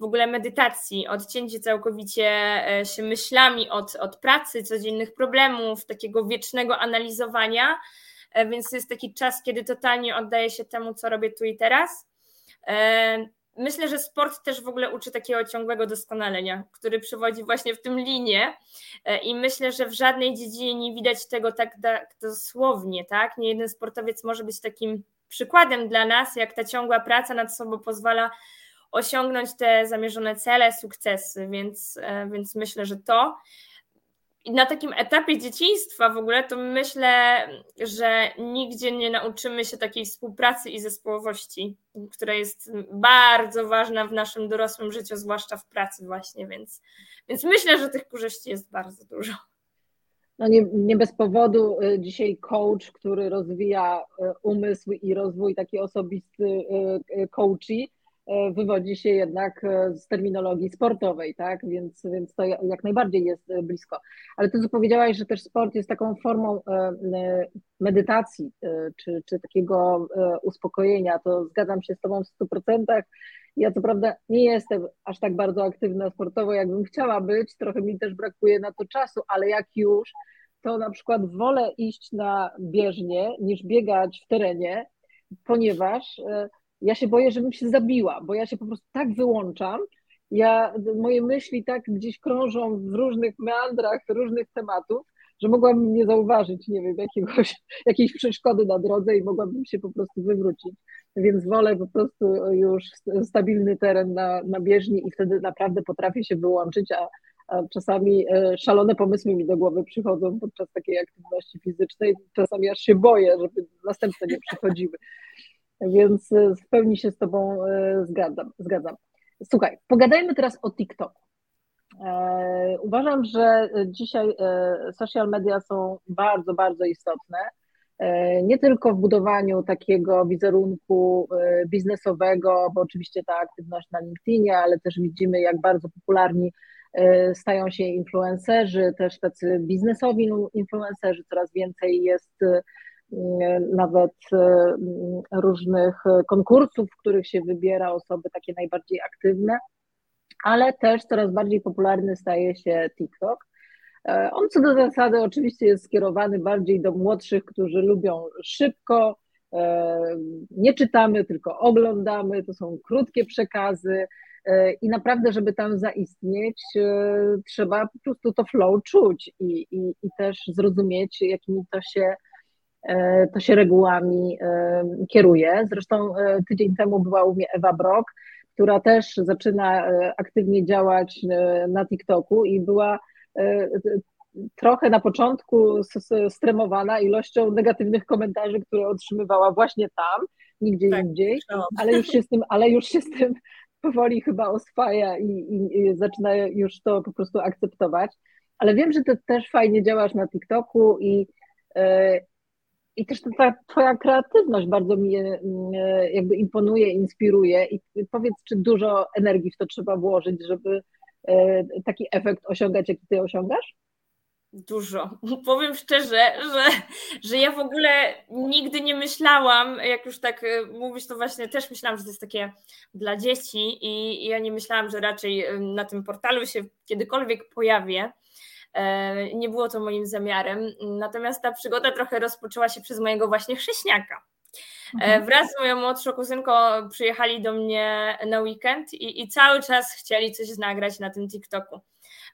w ogóle medytacji, odcięcie całkowicie e, się myślami od, od pracy, codziennych problemów, takiego wiecznego analizowania, e, więc to jest taki czas, kiedy totalnie oddaję się temu, co robię tu i teraz. E, myślę, że sport też w ogóle uczy takiego ciągłego doskonalenia, który przywodzi właśnie w tym linię e, i myślę, że w żadnej dziedzinie nie widać tego tak, tak dosłownie, tak? Nie jeden sportowiec może być takim przykładem dla nas, jak ta ciągła praca nad sobą pozwala osiągnąć te zamierzone cele, sukcesy, więc, e, więc myślę, że to. I na takim etapie dzieciństwa w ogóle to myślę, że nigdzie nie nauczymy się takiej współpracy i zespołowości, która jest bardzo ważna w naszym dorosłym życiu, zwłaszcza w pracy właśnie, więc, więc myślę, że tych korzyści jest bardzo dużo. No nie, nie bez powodu y, dzisiaj coach, który rozwija y, umysł i rozwój taki osobisty y, coachi, wywodzi się jednak e, z terminologii sportowej, tak? Więc, więc to jak najbardziej jest e, blisko. Ale ty powiedziałaś, że też sport jest taką formą medytacji czy, czy takiego uspokojenia, to zgadzam się z tobą w 100%. Ja co prawda nie jestem aż tak bardzo aktywna sportowo, jakbym chciała być, trochę mi też brakuje na to czasu, ale jak już, to na przykład wolę iść na bieżnię niż biegać w terenie, ponieważ ja się boję, żebym się zabiła, bo ja się po prostu tak wyłączam, ja, moje myśli tak gdzieś krążą w różnych meandrach różnych tematów, że mogłabym nie zauważyć, nie wiem, jakiegoś, jakiejś przeszkody na drodze i mogłabym się po prostu wywrócić. Więc wolę po prostu już stabilny teren na, na bieżni i wtedy naprawdę potrafię się wyłączyć, a, a czasami e, szalone pomysły mi do głowy przychodzą podczas takiej aktywności fizycznej. Czasami aż się boję, żeby następne nie przychodziły. Więc e, w pełni się z Tobą e, zgadzam. zgadzam. Słuchaj, pogadajmy teraz o TikToku. E, uważam, że dzisiaj social media są bardzo, bardzo istotne. Nie tylko w budowaniu takiego wizerunku biznesowego, bo oczywiście ta aktywność na LinkedInie, ale też widzimy, jak bardzo popularni stają się influencerzy, też tacy biznesowi influencerzy, coraz więcej jest nawet e, różnych konkursów, w których się wybiera osoby takie najbardziej aktywne, ale też coraz bardziej popularny staje się TikTok. On co do zasady oczywiście jest skierowany bardziej do młodszych, którzy lubią szybko, nie czytamy, tylko oglądamy, to są krótkie przekazy i naprawdę, żeby tam zaistnieć, trzeba po prostu to flow czuć i, i, i też zrozumieć, jakimi to się E, to się regułami e, kieruje. Zresztą e, tydzień temu była u mnie Ewa Brok, która też zaczyna aktywnie działać na TikToku i była trochę na początku stremowana ilością negatywnych komentarzy, które otrzymywała właśnie tam, nigdzie tak, indziej, ale już się z tym, ale już się z tym powoli chyba oswaja i, i, i zaczyna już to po prostu akceptować. Ale wiem, że ty też fajnie działasz na TikToku i, i też ta twoja kreatywność bardzo mi mm, e, jakby imponuje, inspiruje i powiedz, czy dużo energii w to trzeba włożyć, żeby e, taki efekt osiągać, jaki ty osiągasz? Dużo. Powiem szczerze, że, że ja w ogóle nigdy nie myślałam, jak już tak e, mówisz, to właśnie też myślałam, że to jest takie dla dzieci i ja nie myślałam, że raczej na tym portalu się kiedykolwiek pojawię. E, nie było to moim zamiarem. Natomiast ta przygoda trochę rozpoczęła się przez mojego właśnie chrześniaka. E, mhm. Wraz z moją młodszą kuzynką przyjechali do mnie na weekend i, i cały czas chcieli coś nagrać na tym TikToku.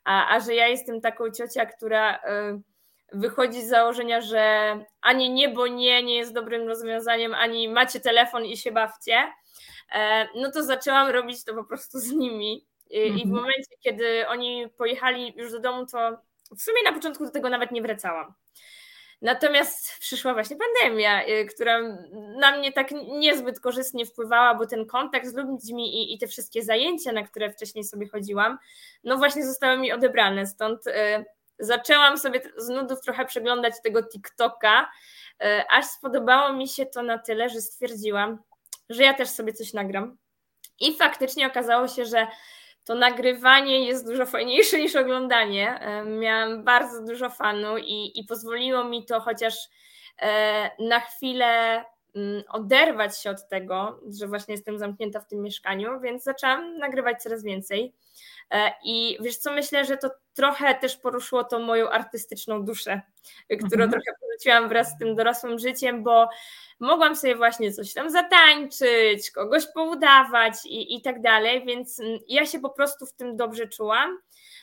A, a że ja jestem taką ciocia, która e, wychodzi z założenia, że ani nie, bo nie, nie jest dobrym rozwiązaniem, ani macie telefon i się bawcie, no to zaczęłam robić to po prostu z nimi. I. I w mhm. momencie, kiedy oni pojechali już do domu, to w sumie na początku do tego nawet nie wracałam. Natomiast przyszła właśnie pandemia, y, która na mnie tak niezbyt korzystnie wpływała, bo ten kontakt z ludźmi i, i, te wszystkie zajęcia, na które wcześniej sobie chodziłam, no właśnie zostały mi odebrane. Stąd y, zaczęłam sobie z nudów trochę przeglądać tego TikToka, y, aż spodobało mi się to na tyle, że stwierdziłam, że ja też sobie coś nagram. I faktycznie okazało się, że to nagrywanie jest dużo fajniejsze niż oglądanie. E, miałam bardzo dużo fanu i, i pozwoliło mi to chociaż e, na chwilę mm, oderwać się od tego, że właśnie jestem zamknięta w tym mieszkaniu, więc zaczęłam nagrywać coraz więcej. E, I wiesz co, myślę, że to trochę też poruszyło tą moją artystyczną duszę, którą mhm. trochę porzuciłam wraz z tym dorosłym życiem, bo mogłam sobie właśnie coś tam zatańczyć, kogoś poudawać i, i tak dalej, więc ja się po prostu w tym dobrze czułam.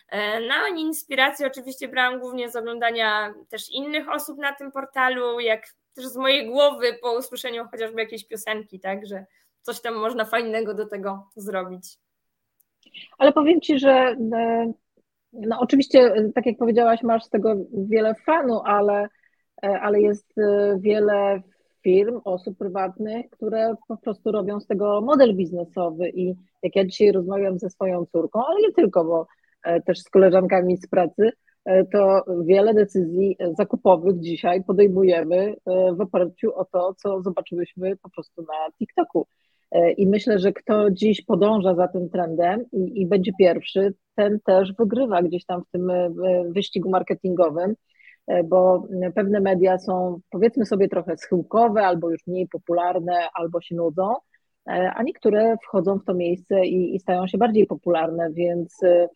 E, no i inspirację oczywiście brałam głównie z oglądania też innych osób na tym portalu, jak też z mojej głowy po usłyszeniu chociażby jakiejś piosenki, tak, że coś tam można fajnego do tego zrobić. Ale powiem Ci, że e, no oczywiście, tak jak powiedziałaś, masz z tego wiele fanu, ale, e, ale jest wiele firm, osób prywatnych, które po prostu robią z tego model biznesowy i jak ja dzisiaj rozmawiam ze swoją córką, ale nie tylko, bo e, też z koleżankami z pracy, e, to wiele decyzji zakupowych dzisiaj podejmujemy e, w oparciu o to, co zobaczyłyśmy po prostu na TikToku. I myślę, że kto dziś podąża za tym trendem i, i będzie pierwszy, ten też wygrywa gdzieś tam w tym wyścigu marketingowym E, bo pewne media są powiedzmy sobie trochę schyłkowe, albo już mniej popularne, albo się nudzą, e, a niektóre wchodzą w to miejsce i, i stają się bardziej popularne, więc e,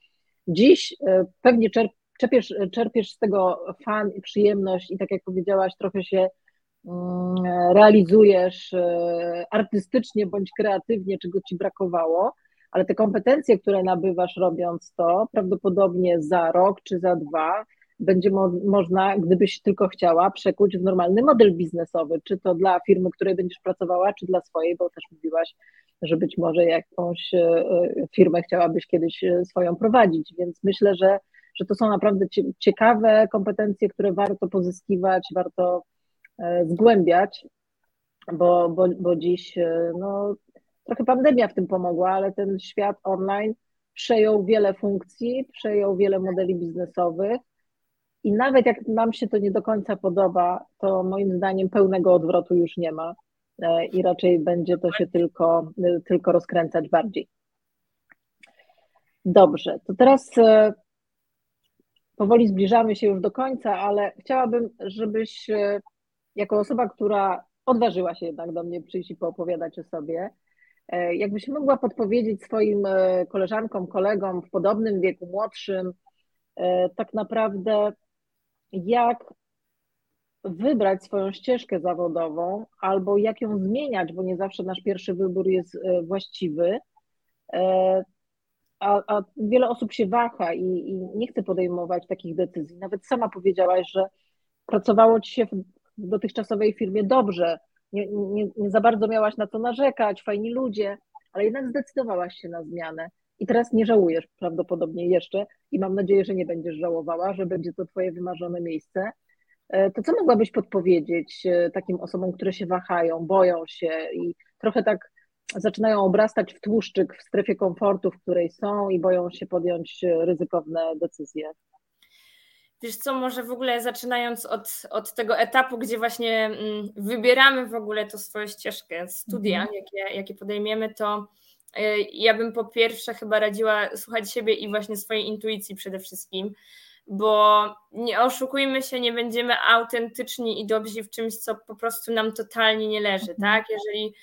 dziś pewnie czerpiesz, czerpiesz z tego fan i przyjemność i tak jak powiedziałaś, trochę się realizujesz artystycznie bądź kreatywnie, czego ci brakowało, ale te kompetencje, które nabywasz robiąc to, prawdopodobnie za rok czy za dwa, będzie mo można, gdybyś tylko chciała, przekuć w normalny model biznesowy, czy to dla firmy, której będziesz pracowała, czy dla swojej, bo też mówiłaś, że być może jakąś e, firmę chciałabyś kiedyś e, swoją prowadzić, więc myślę, że, że to są naprawdę ciekawe kompetencje, które warto pozyskiwać, warto e, zgłębiać, bo, bo, bo dziś no, trochę pandemia w tym pomogła, ale ten świat online przejął wiele funkcji, przejął wiele modeli biznesowych i nawet jak nam się to nie do końca podoba, to moim zdaniem pełnego odwrotu już nie ma e, i raczej będzie to się tylko, tylko rozkręcać bardziej. Dobrze, to teraz e, powoli zbliżamy się już do końca, ale chciałabym, żebyś e, jako osoba, która odważyła się jednak do mnie przyjść i poopowiadać o sobie, jakbyś mogła podpowiedzieć swoim koleżankom, kolegom w podobnym wieku, młodszym, tak naprawdę jak wybrać swoją ścieżkę zawodową albo jak ją zmieniać, bo nie zawsze nasz pierwszy wybór jest właściwy. A, a wiele osób się waha i, i, nie chce podejmować takich decyzji. Nawet sama powiedziałaś, że pracowało ci się dotychczasowej firmie dobrze, nie, nie, nie za bardzo miałaś na co narzekać, fajni ludzie, ale jednak zdecydowałaś się na zmianę. I teraz nie żałujesz prawdopodobnie jeszcze i mam nadzieję, że nie będziesz żałowała, że będzie to Twoje wymarzone miejsce. E, to co mogłabyś podpowiedzieć e, takim osobom, które się wahają, boją się i trochę tak zaczynają obrastać w tłuszczyk w strefie komfortu, w której są i boją się podjąć e, ryzykowne decyzje? Wiesz co, może w ogóle zaczynając od, od tego etapu, gdzie właśnie mm, wybieramy w ogóle to swoją ścieżkę, studia, mhm. jakie, jakie podejmiemy, to e, ja bym po pierwsze chyba radziła słuchać siebie i właśnie swojej intuicji przede wszystkim, bo nie oszukujmy się, nie będziemy autentyczni i dobrzy w czymś, co po prostu nam totalnie nie leży, mhm. tak? Jeżeli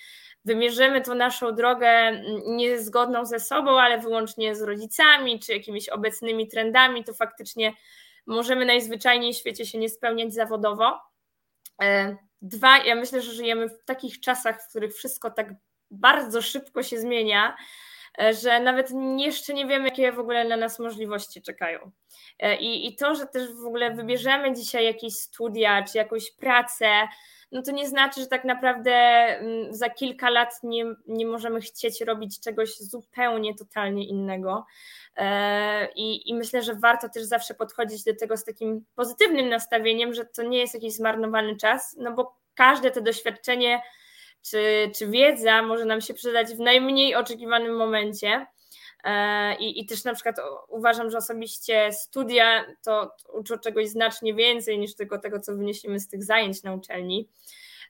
wymierzymy tą naszą drogę mm, niezgodną ze sobą, ale wyłącznie z rodzicami czy jakimiś obecnymi trendami, to faktycznie możemy najzwyczajniej w świecie się nie spełniać zawodowo. E, dwa, ja myślę, że żyjemy w takich czasach, w których wszystko tak bardzo szybko się zmienia, e, że nawet jeszcze nie wiemy, jakie w ogóle na nas możliwości czekają. E, I, I to, że też w ogóle wybierzemy dzisiaj jakieś studia czy jakąś pracę, no to nie znaczy, że tak naprawdę mm, za kilka lat nie, nie możemy chcieć robić czegoś zupełnie, totalnie innego. E, I, I myślę, że warto też zawsze podchodzić do tego z takim pozytywnym nastawieniem, że to nie jest jakiś zmarnowany czas, no bo każde to doświadczenie czy, czy wiedza może nam się przydać w najmniej oczekiwanym momencie. E, I, I też na przykład uważam, że osobiście studia to uczą czegoś znacznie więcej niż tylko tego, co wynieśliśmy z tych zajęć na uczelni.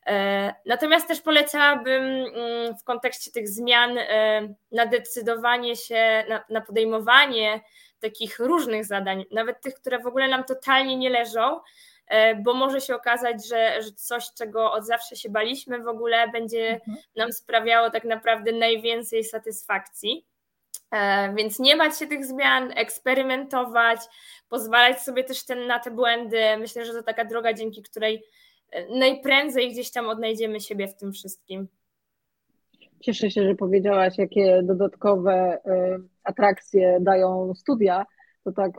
E, natomiast też polecałabym mm, w kontekście tych zmian e, na decydowanie się, na, na podejmowanie takich różnych zadań, nawet tych, które w ogóle nam totalnie nie leżą, bo może się okazać, że, że coś, czego od zawsze się baliśmy, w ogóle będzie mhm. nam sprawiało tak naprawdę najwięcej satysfakcji. E, więc nie bać się tych zmian, eksperymentować, pozwalać sobie też ten, na te błędy. Myślę, że to taka droga, dzięki której e, najprędzej gdzieś tam odnajdziemy siebie w tym wszystkim. Cieszę się, że powiedziałaś, jakie dodatkowe e, atrakcje dają studia. To tak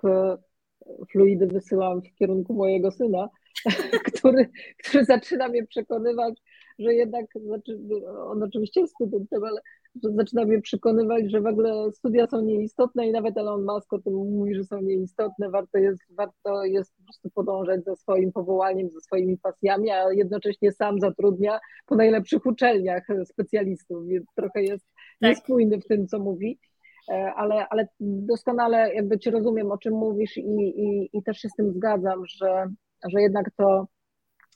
fluidy wysyłam w kierunku mojego syna, który, który zaczyna mnie przekonywać, że jednak, znaczy, on oczywiście jest studentem, ale zaczyna mnie przekonywać, że w ogóle studia są nieistotne i nawet Elon Musk o tym mówi, że są nieistotne, warto jest, warto jest po prostu podążać za swoim powołaniem, za swoimi pasjami, a jednocześnie sam zatrudnia po najlepszych uczelniach specjalistów, więc trochę jest tak. niespójny w tym, co mówi. E, ale, ale doskonale jakby Cię rozumiem, o czym mówisz i, i, i też się z tym zgadzam, że, że jednak to,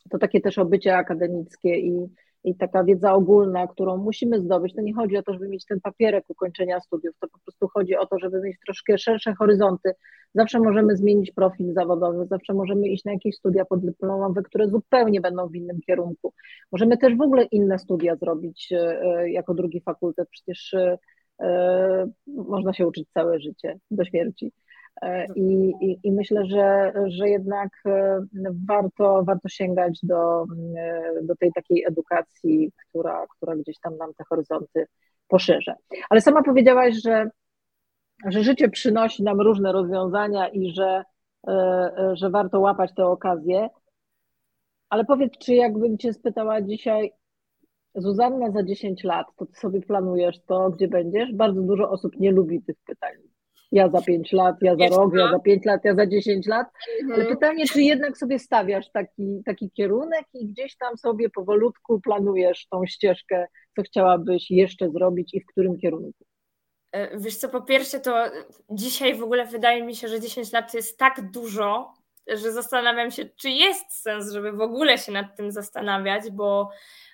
to takie też obycie akademickie i, i taka wiedza ogólna, którą musimy zdobyć, to nie chodzi o to, żeby mieć ten papierek ukończenia studiów, to po prostu chodzi o to, żeby mieć troszkę szersze horyzonty. Zawsze możemy zmienić profil zawodowy, zawsze możemy iść na jakieś studia podyplomowe, które zupełnie będą w innym kierunku. Możemy też w ogóle inne studia zrobić e, e, jako drugi fakultet, przecież e, można się uczyć całe życie do śmierci. E, I, i, I, myślę, że, że jednak e, warto, warto sięgać do, e, do tej takiej edukacji, która, która gdzieś tam nam te horyzonty poszerza. Ale sama powiedziałaś, że, że życie przynosi nam różne rozwiązania i że, że warto łapać te okazje. Ale powiedz, czy jakbym Cię spytała dzisiaj, Zuzanna za 10 lat, to Ty sobie planujesz to, gdzie będziesz? Bardzo dużo osób nie lubi tych pytań ja za 5 lat, ja za rok, ja za 5 lat, ja za 10 lat. Ale mhm. pytanie, czy jednak sobie stawiasz taki, taki kierunek i gdzieś tam sobie powolutku planujesz tą ścieżkę, co chciałabyś jeszcze zrobić i w którym kierunku? E, wiesz co, po pierwsze to dzisiaj w ogóle wydaje mi się, że 10 lat to jest tak dużo, że zastanawiam się, czy jest sens, żeby w ogóle się nad tym zastanawiać, bo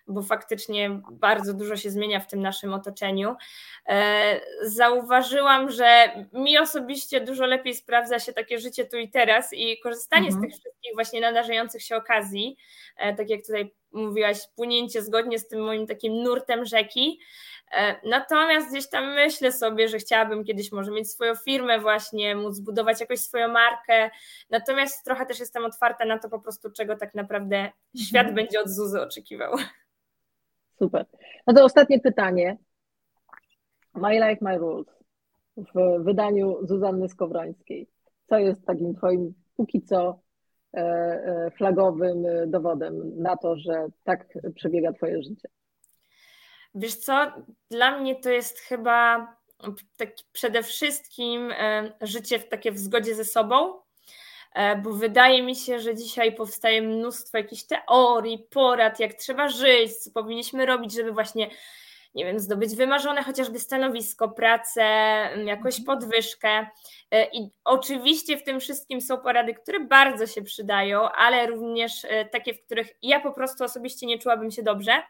bo faktycznie bardzo dużo się zmienia w tym naszym otoczeniu. E, zauważyłam, że mi osobiście dużo lepiej sprawdza się takie życie tu i teraz i korzystanie mhm. z tych wszystkich właśnie nadarzających się okazji, e, tak jak tutaj mówiłaś, płynięcie zgodnie z tym moim takim nurtem rzeki. E, natomiast gdzieś tam myślę sobie, że chciałabym kiedyś może mieć swoją firmę właśnie, móc zbudować jakoś swoją markę. Natomiast trochę też jestem otwarta na to po prostu, czego tak naprawdę mhm. świat będzie od Zuzy oczekiwał. Super. No to ostatnie pytanie. My Life, My Rules w wydaniu Zuzanny Skowrońskiej. Co jest takim twoim póki co e, e, flagowym dowodem na to, że tak przebiega twoje życie? Wiesz co, dla mnie to jest chyba tak przede wszystkim e, życie w takie w zgodzie ze sobą, e, bo wydaje mi się, że dzisiaj powstaje mnóstwo jakichś teorii, porad, jak trzeba żyć, co powinniśmy robić, żeby właśnie, nie wiem, zdobyć wymarzone chociażby stanowisko, pracę, jakąś mhm. podwyżkę. E, I oczywiście w tym wszystkim są porady, które bardzo się przydają, ale również takie, w których ja po prostu osobiście nie czułabym się dobrze.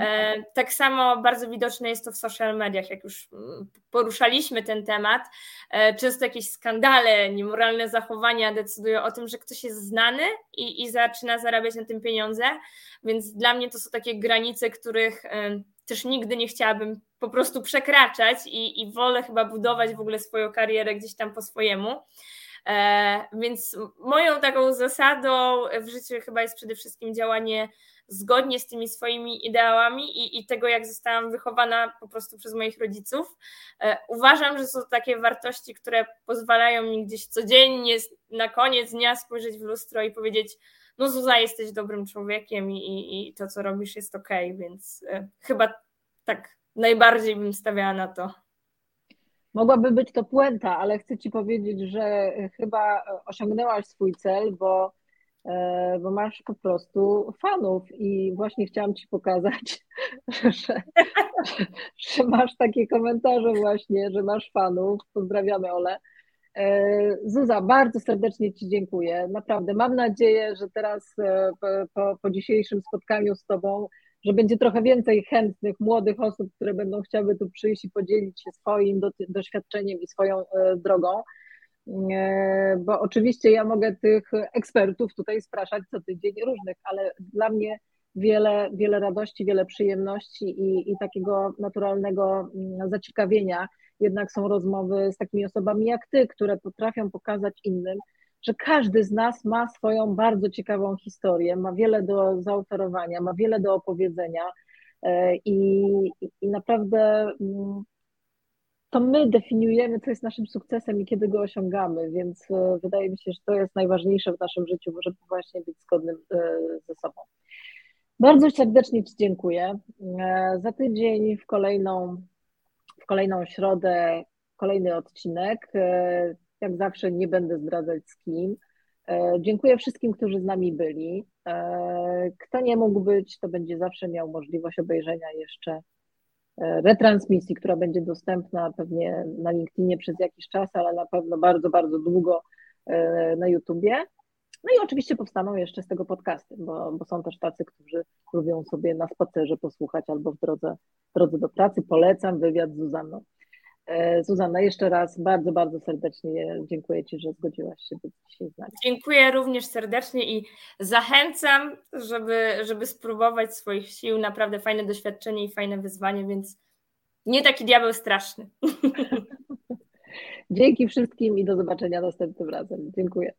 E, tak samo bardzo widoczne jest to w social mediach, jak już mm, poruszaliśmy ten temat. E, często jakieś skandale, niemoralne zachowania decydują o tym, że ktoś jest znany i, i zaczyna zarabiać na tym pieniądze, więc dla mnie to są takie granice, których e, też nigdy nie chciałabym po prostu przekraczać i, i wolę chyba budować w ogóle swoją karierę gdzieś tam po swojemu. E, więc moją taką zasadą w życiu chyba jest przede wszystkim działanie zgodnie z tymi swoimi ideałami i, i tego, jak zostałam wychowana po prostu przez moich rodziców. E, uważam, że są takie wartości, które pozwalają mi gdzieś codziennie na koniec dnia spojrzeć w lustro i powiedzieć, no Zuza, jesteś dobrym człowiekiem i, i, i to, co robisz jest ok, więc e, chyba tak najbardziej bym stawiała na to. Mogłaby być to puenta, ale chcę Ci powiedzieć, że chyba osiągnęłaś swój cel, bo bo masz po prostu fanów i właśnie chciałam Ci pokazać, że, że masz takie komentarze właśnie, że masz fanów. Pozdrawiamy Ole. E, Zuza, bardzo serdecznie Ci dziękuję. Naprawdę mam nadzieję, że teraz e, po, po dzisiejszym spotkaniu z Tobą, że będzie trochę więcej chętnych, młodych osób, które będą chciały tu przyjść i podzielić się swoim doświadczeniem i swoją drogą. Bo oczywiście ja mogę tych ekspertów tutaj spraszać co tydzień różnych, ale dla mnie wiele, wiele radości, wiele przyjemności i, i takiego naturalnego mm, zaciekawienia. Jednak są rozmowy z takimi osobami jak ty, które potrafią pokazać innym, że każdy z nas ma swoją bardzo ciekawą historię, ma wiele do zaoferowania, ma wiele do opowiedzenia e, i, i naprawdę mm, to my definiujemy, co jest naszym sukcesem i kiedy go osiągamy, więc e, wydaje mi się, że to jest najważniejsze w naszym życiu, żeby właśnie być zgodnym e, ze sobą. Bardzo serdecznie Ci dziękuję. E, za tydzień w kolejną, w kolejną środę kolejny odcinek. Jak zawsze nie będę zdradzać z kim. Dziękuję wszystkim, którzy z nami byli. Kto nie mógł być, to będzie zawsze miał możliwość obejrzenia jeszcze retransmisji, która będzie dostępna pewnie na LinkedInie przez jakiś czas, ale na pewno bardzo, bardzo długo e, na YouTubie. No i oczywiście powstaną jeszcze z tego podcasty, bo, bo są też tacy, którzy lubią sobie na spacerze posłuchać albo w drodze, w drodze do pracy. Polecam wywiad z Zuzanną. E, Zuzanna, jeszcze raz bardzo, bardzo serdecznie dziękuję Ci, że zgodziłaś się być dzisiaj z nami. Dziękuję również serdecznie i zachęcam, żeby, żeby spróbować swoich sił. Naprawdę fajne doświadczenie i fajne wyzwanie, więc nie taki diabeł straszny. Dzięki wszystkim i do zobaczenia następnym razem. Dziękuję.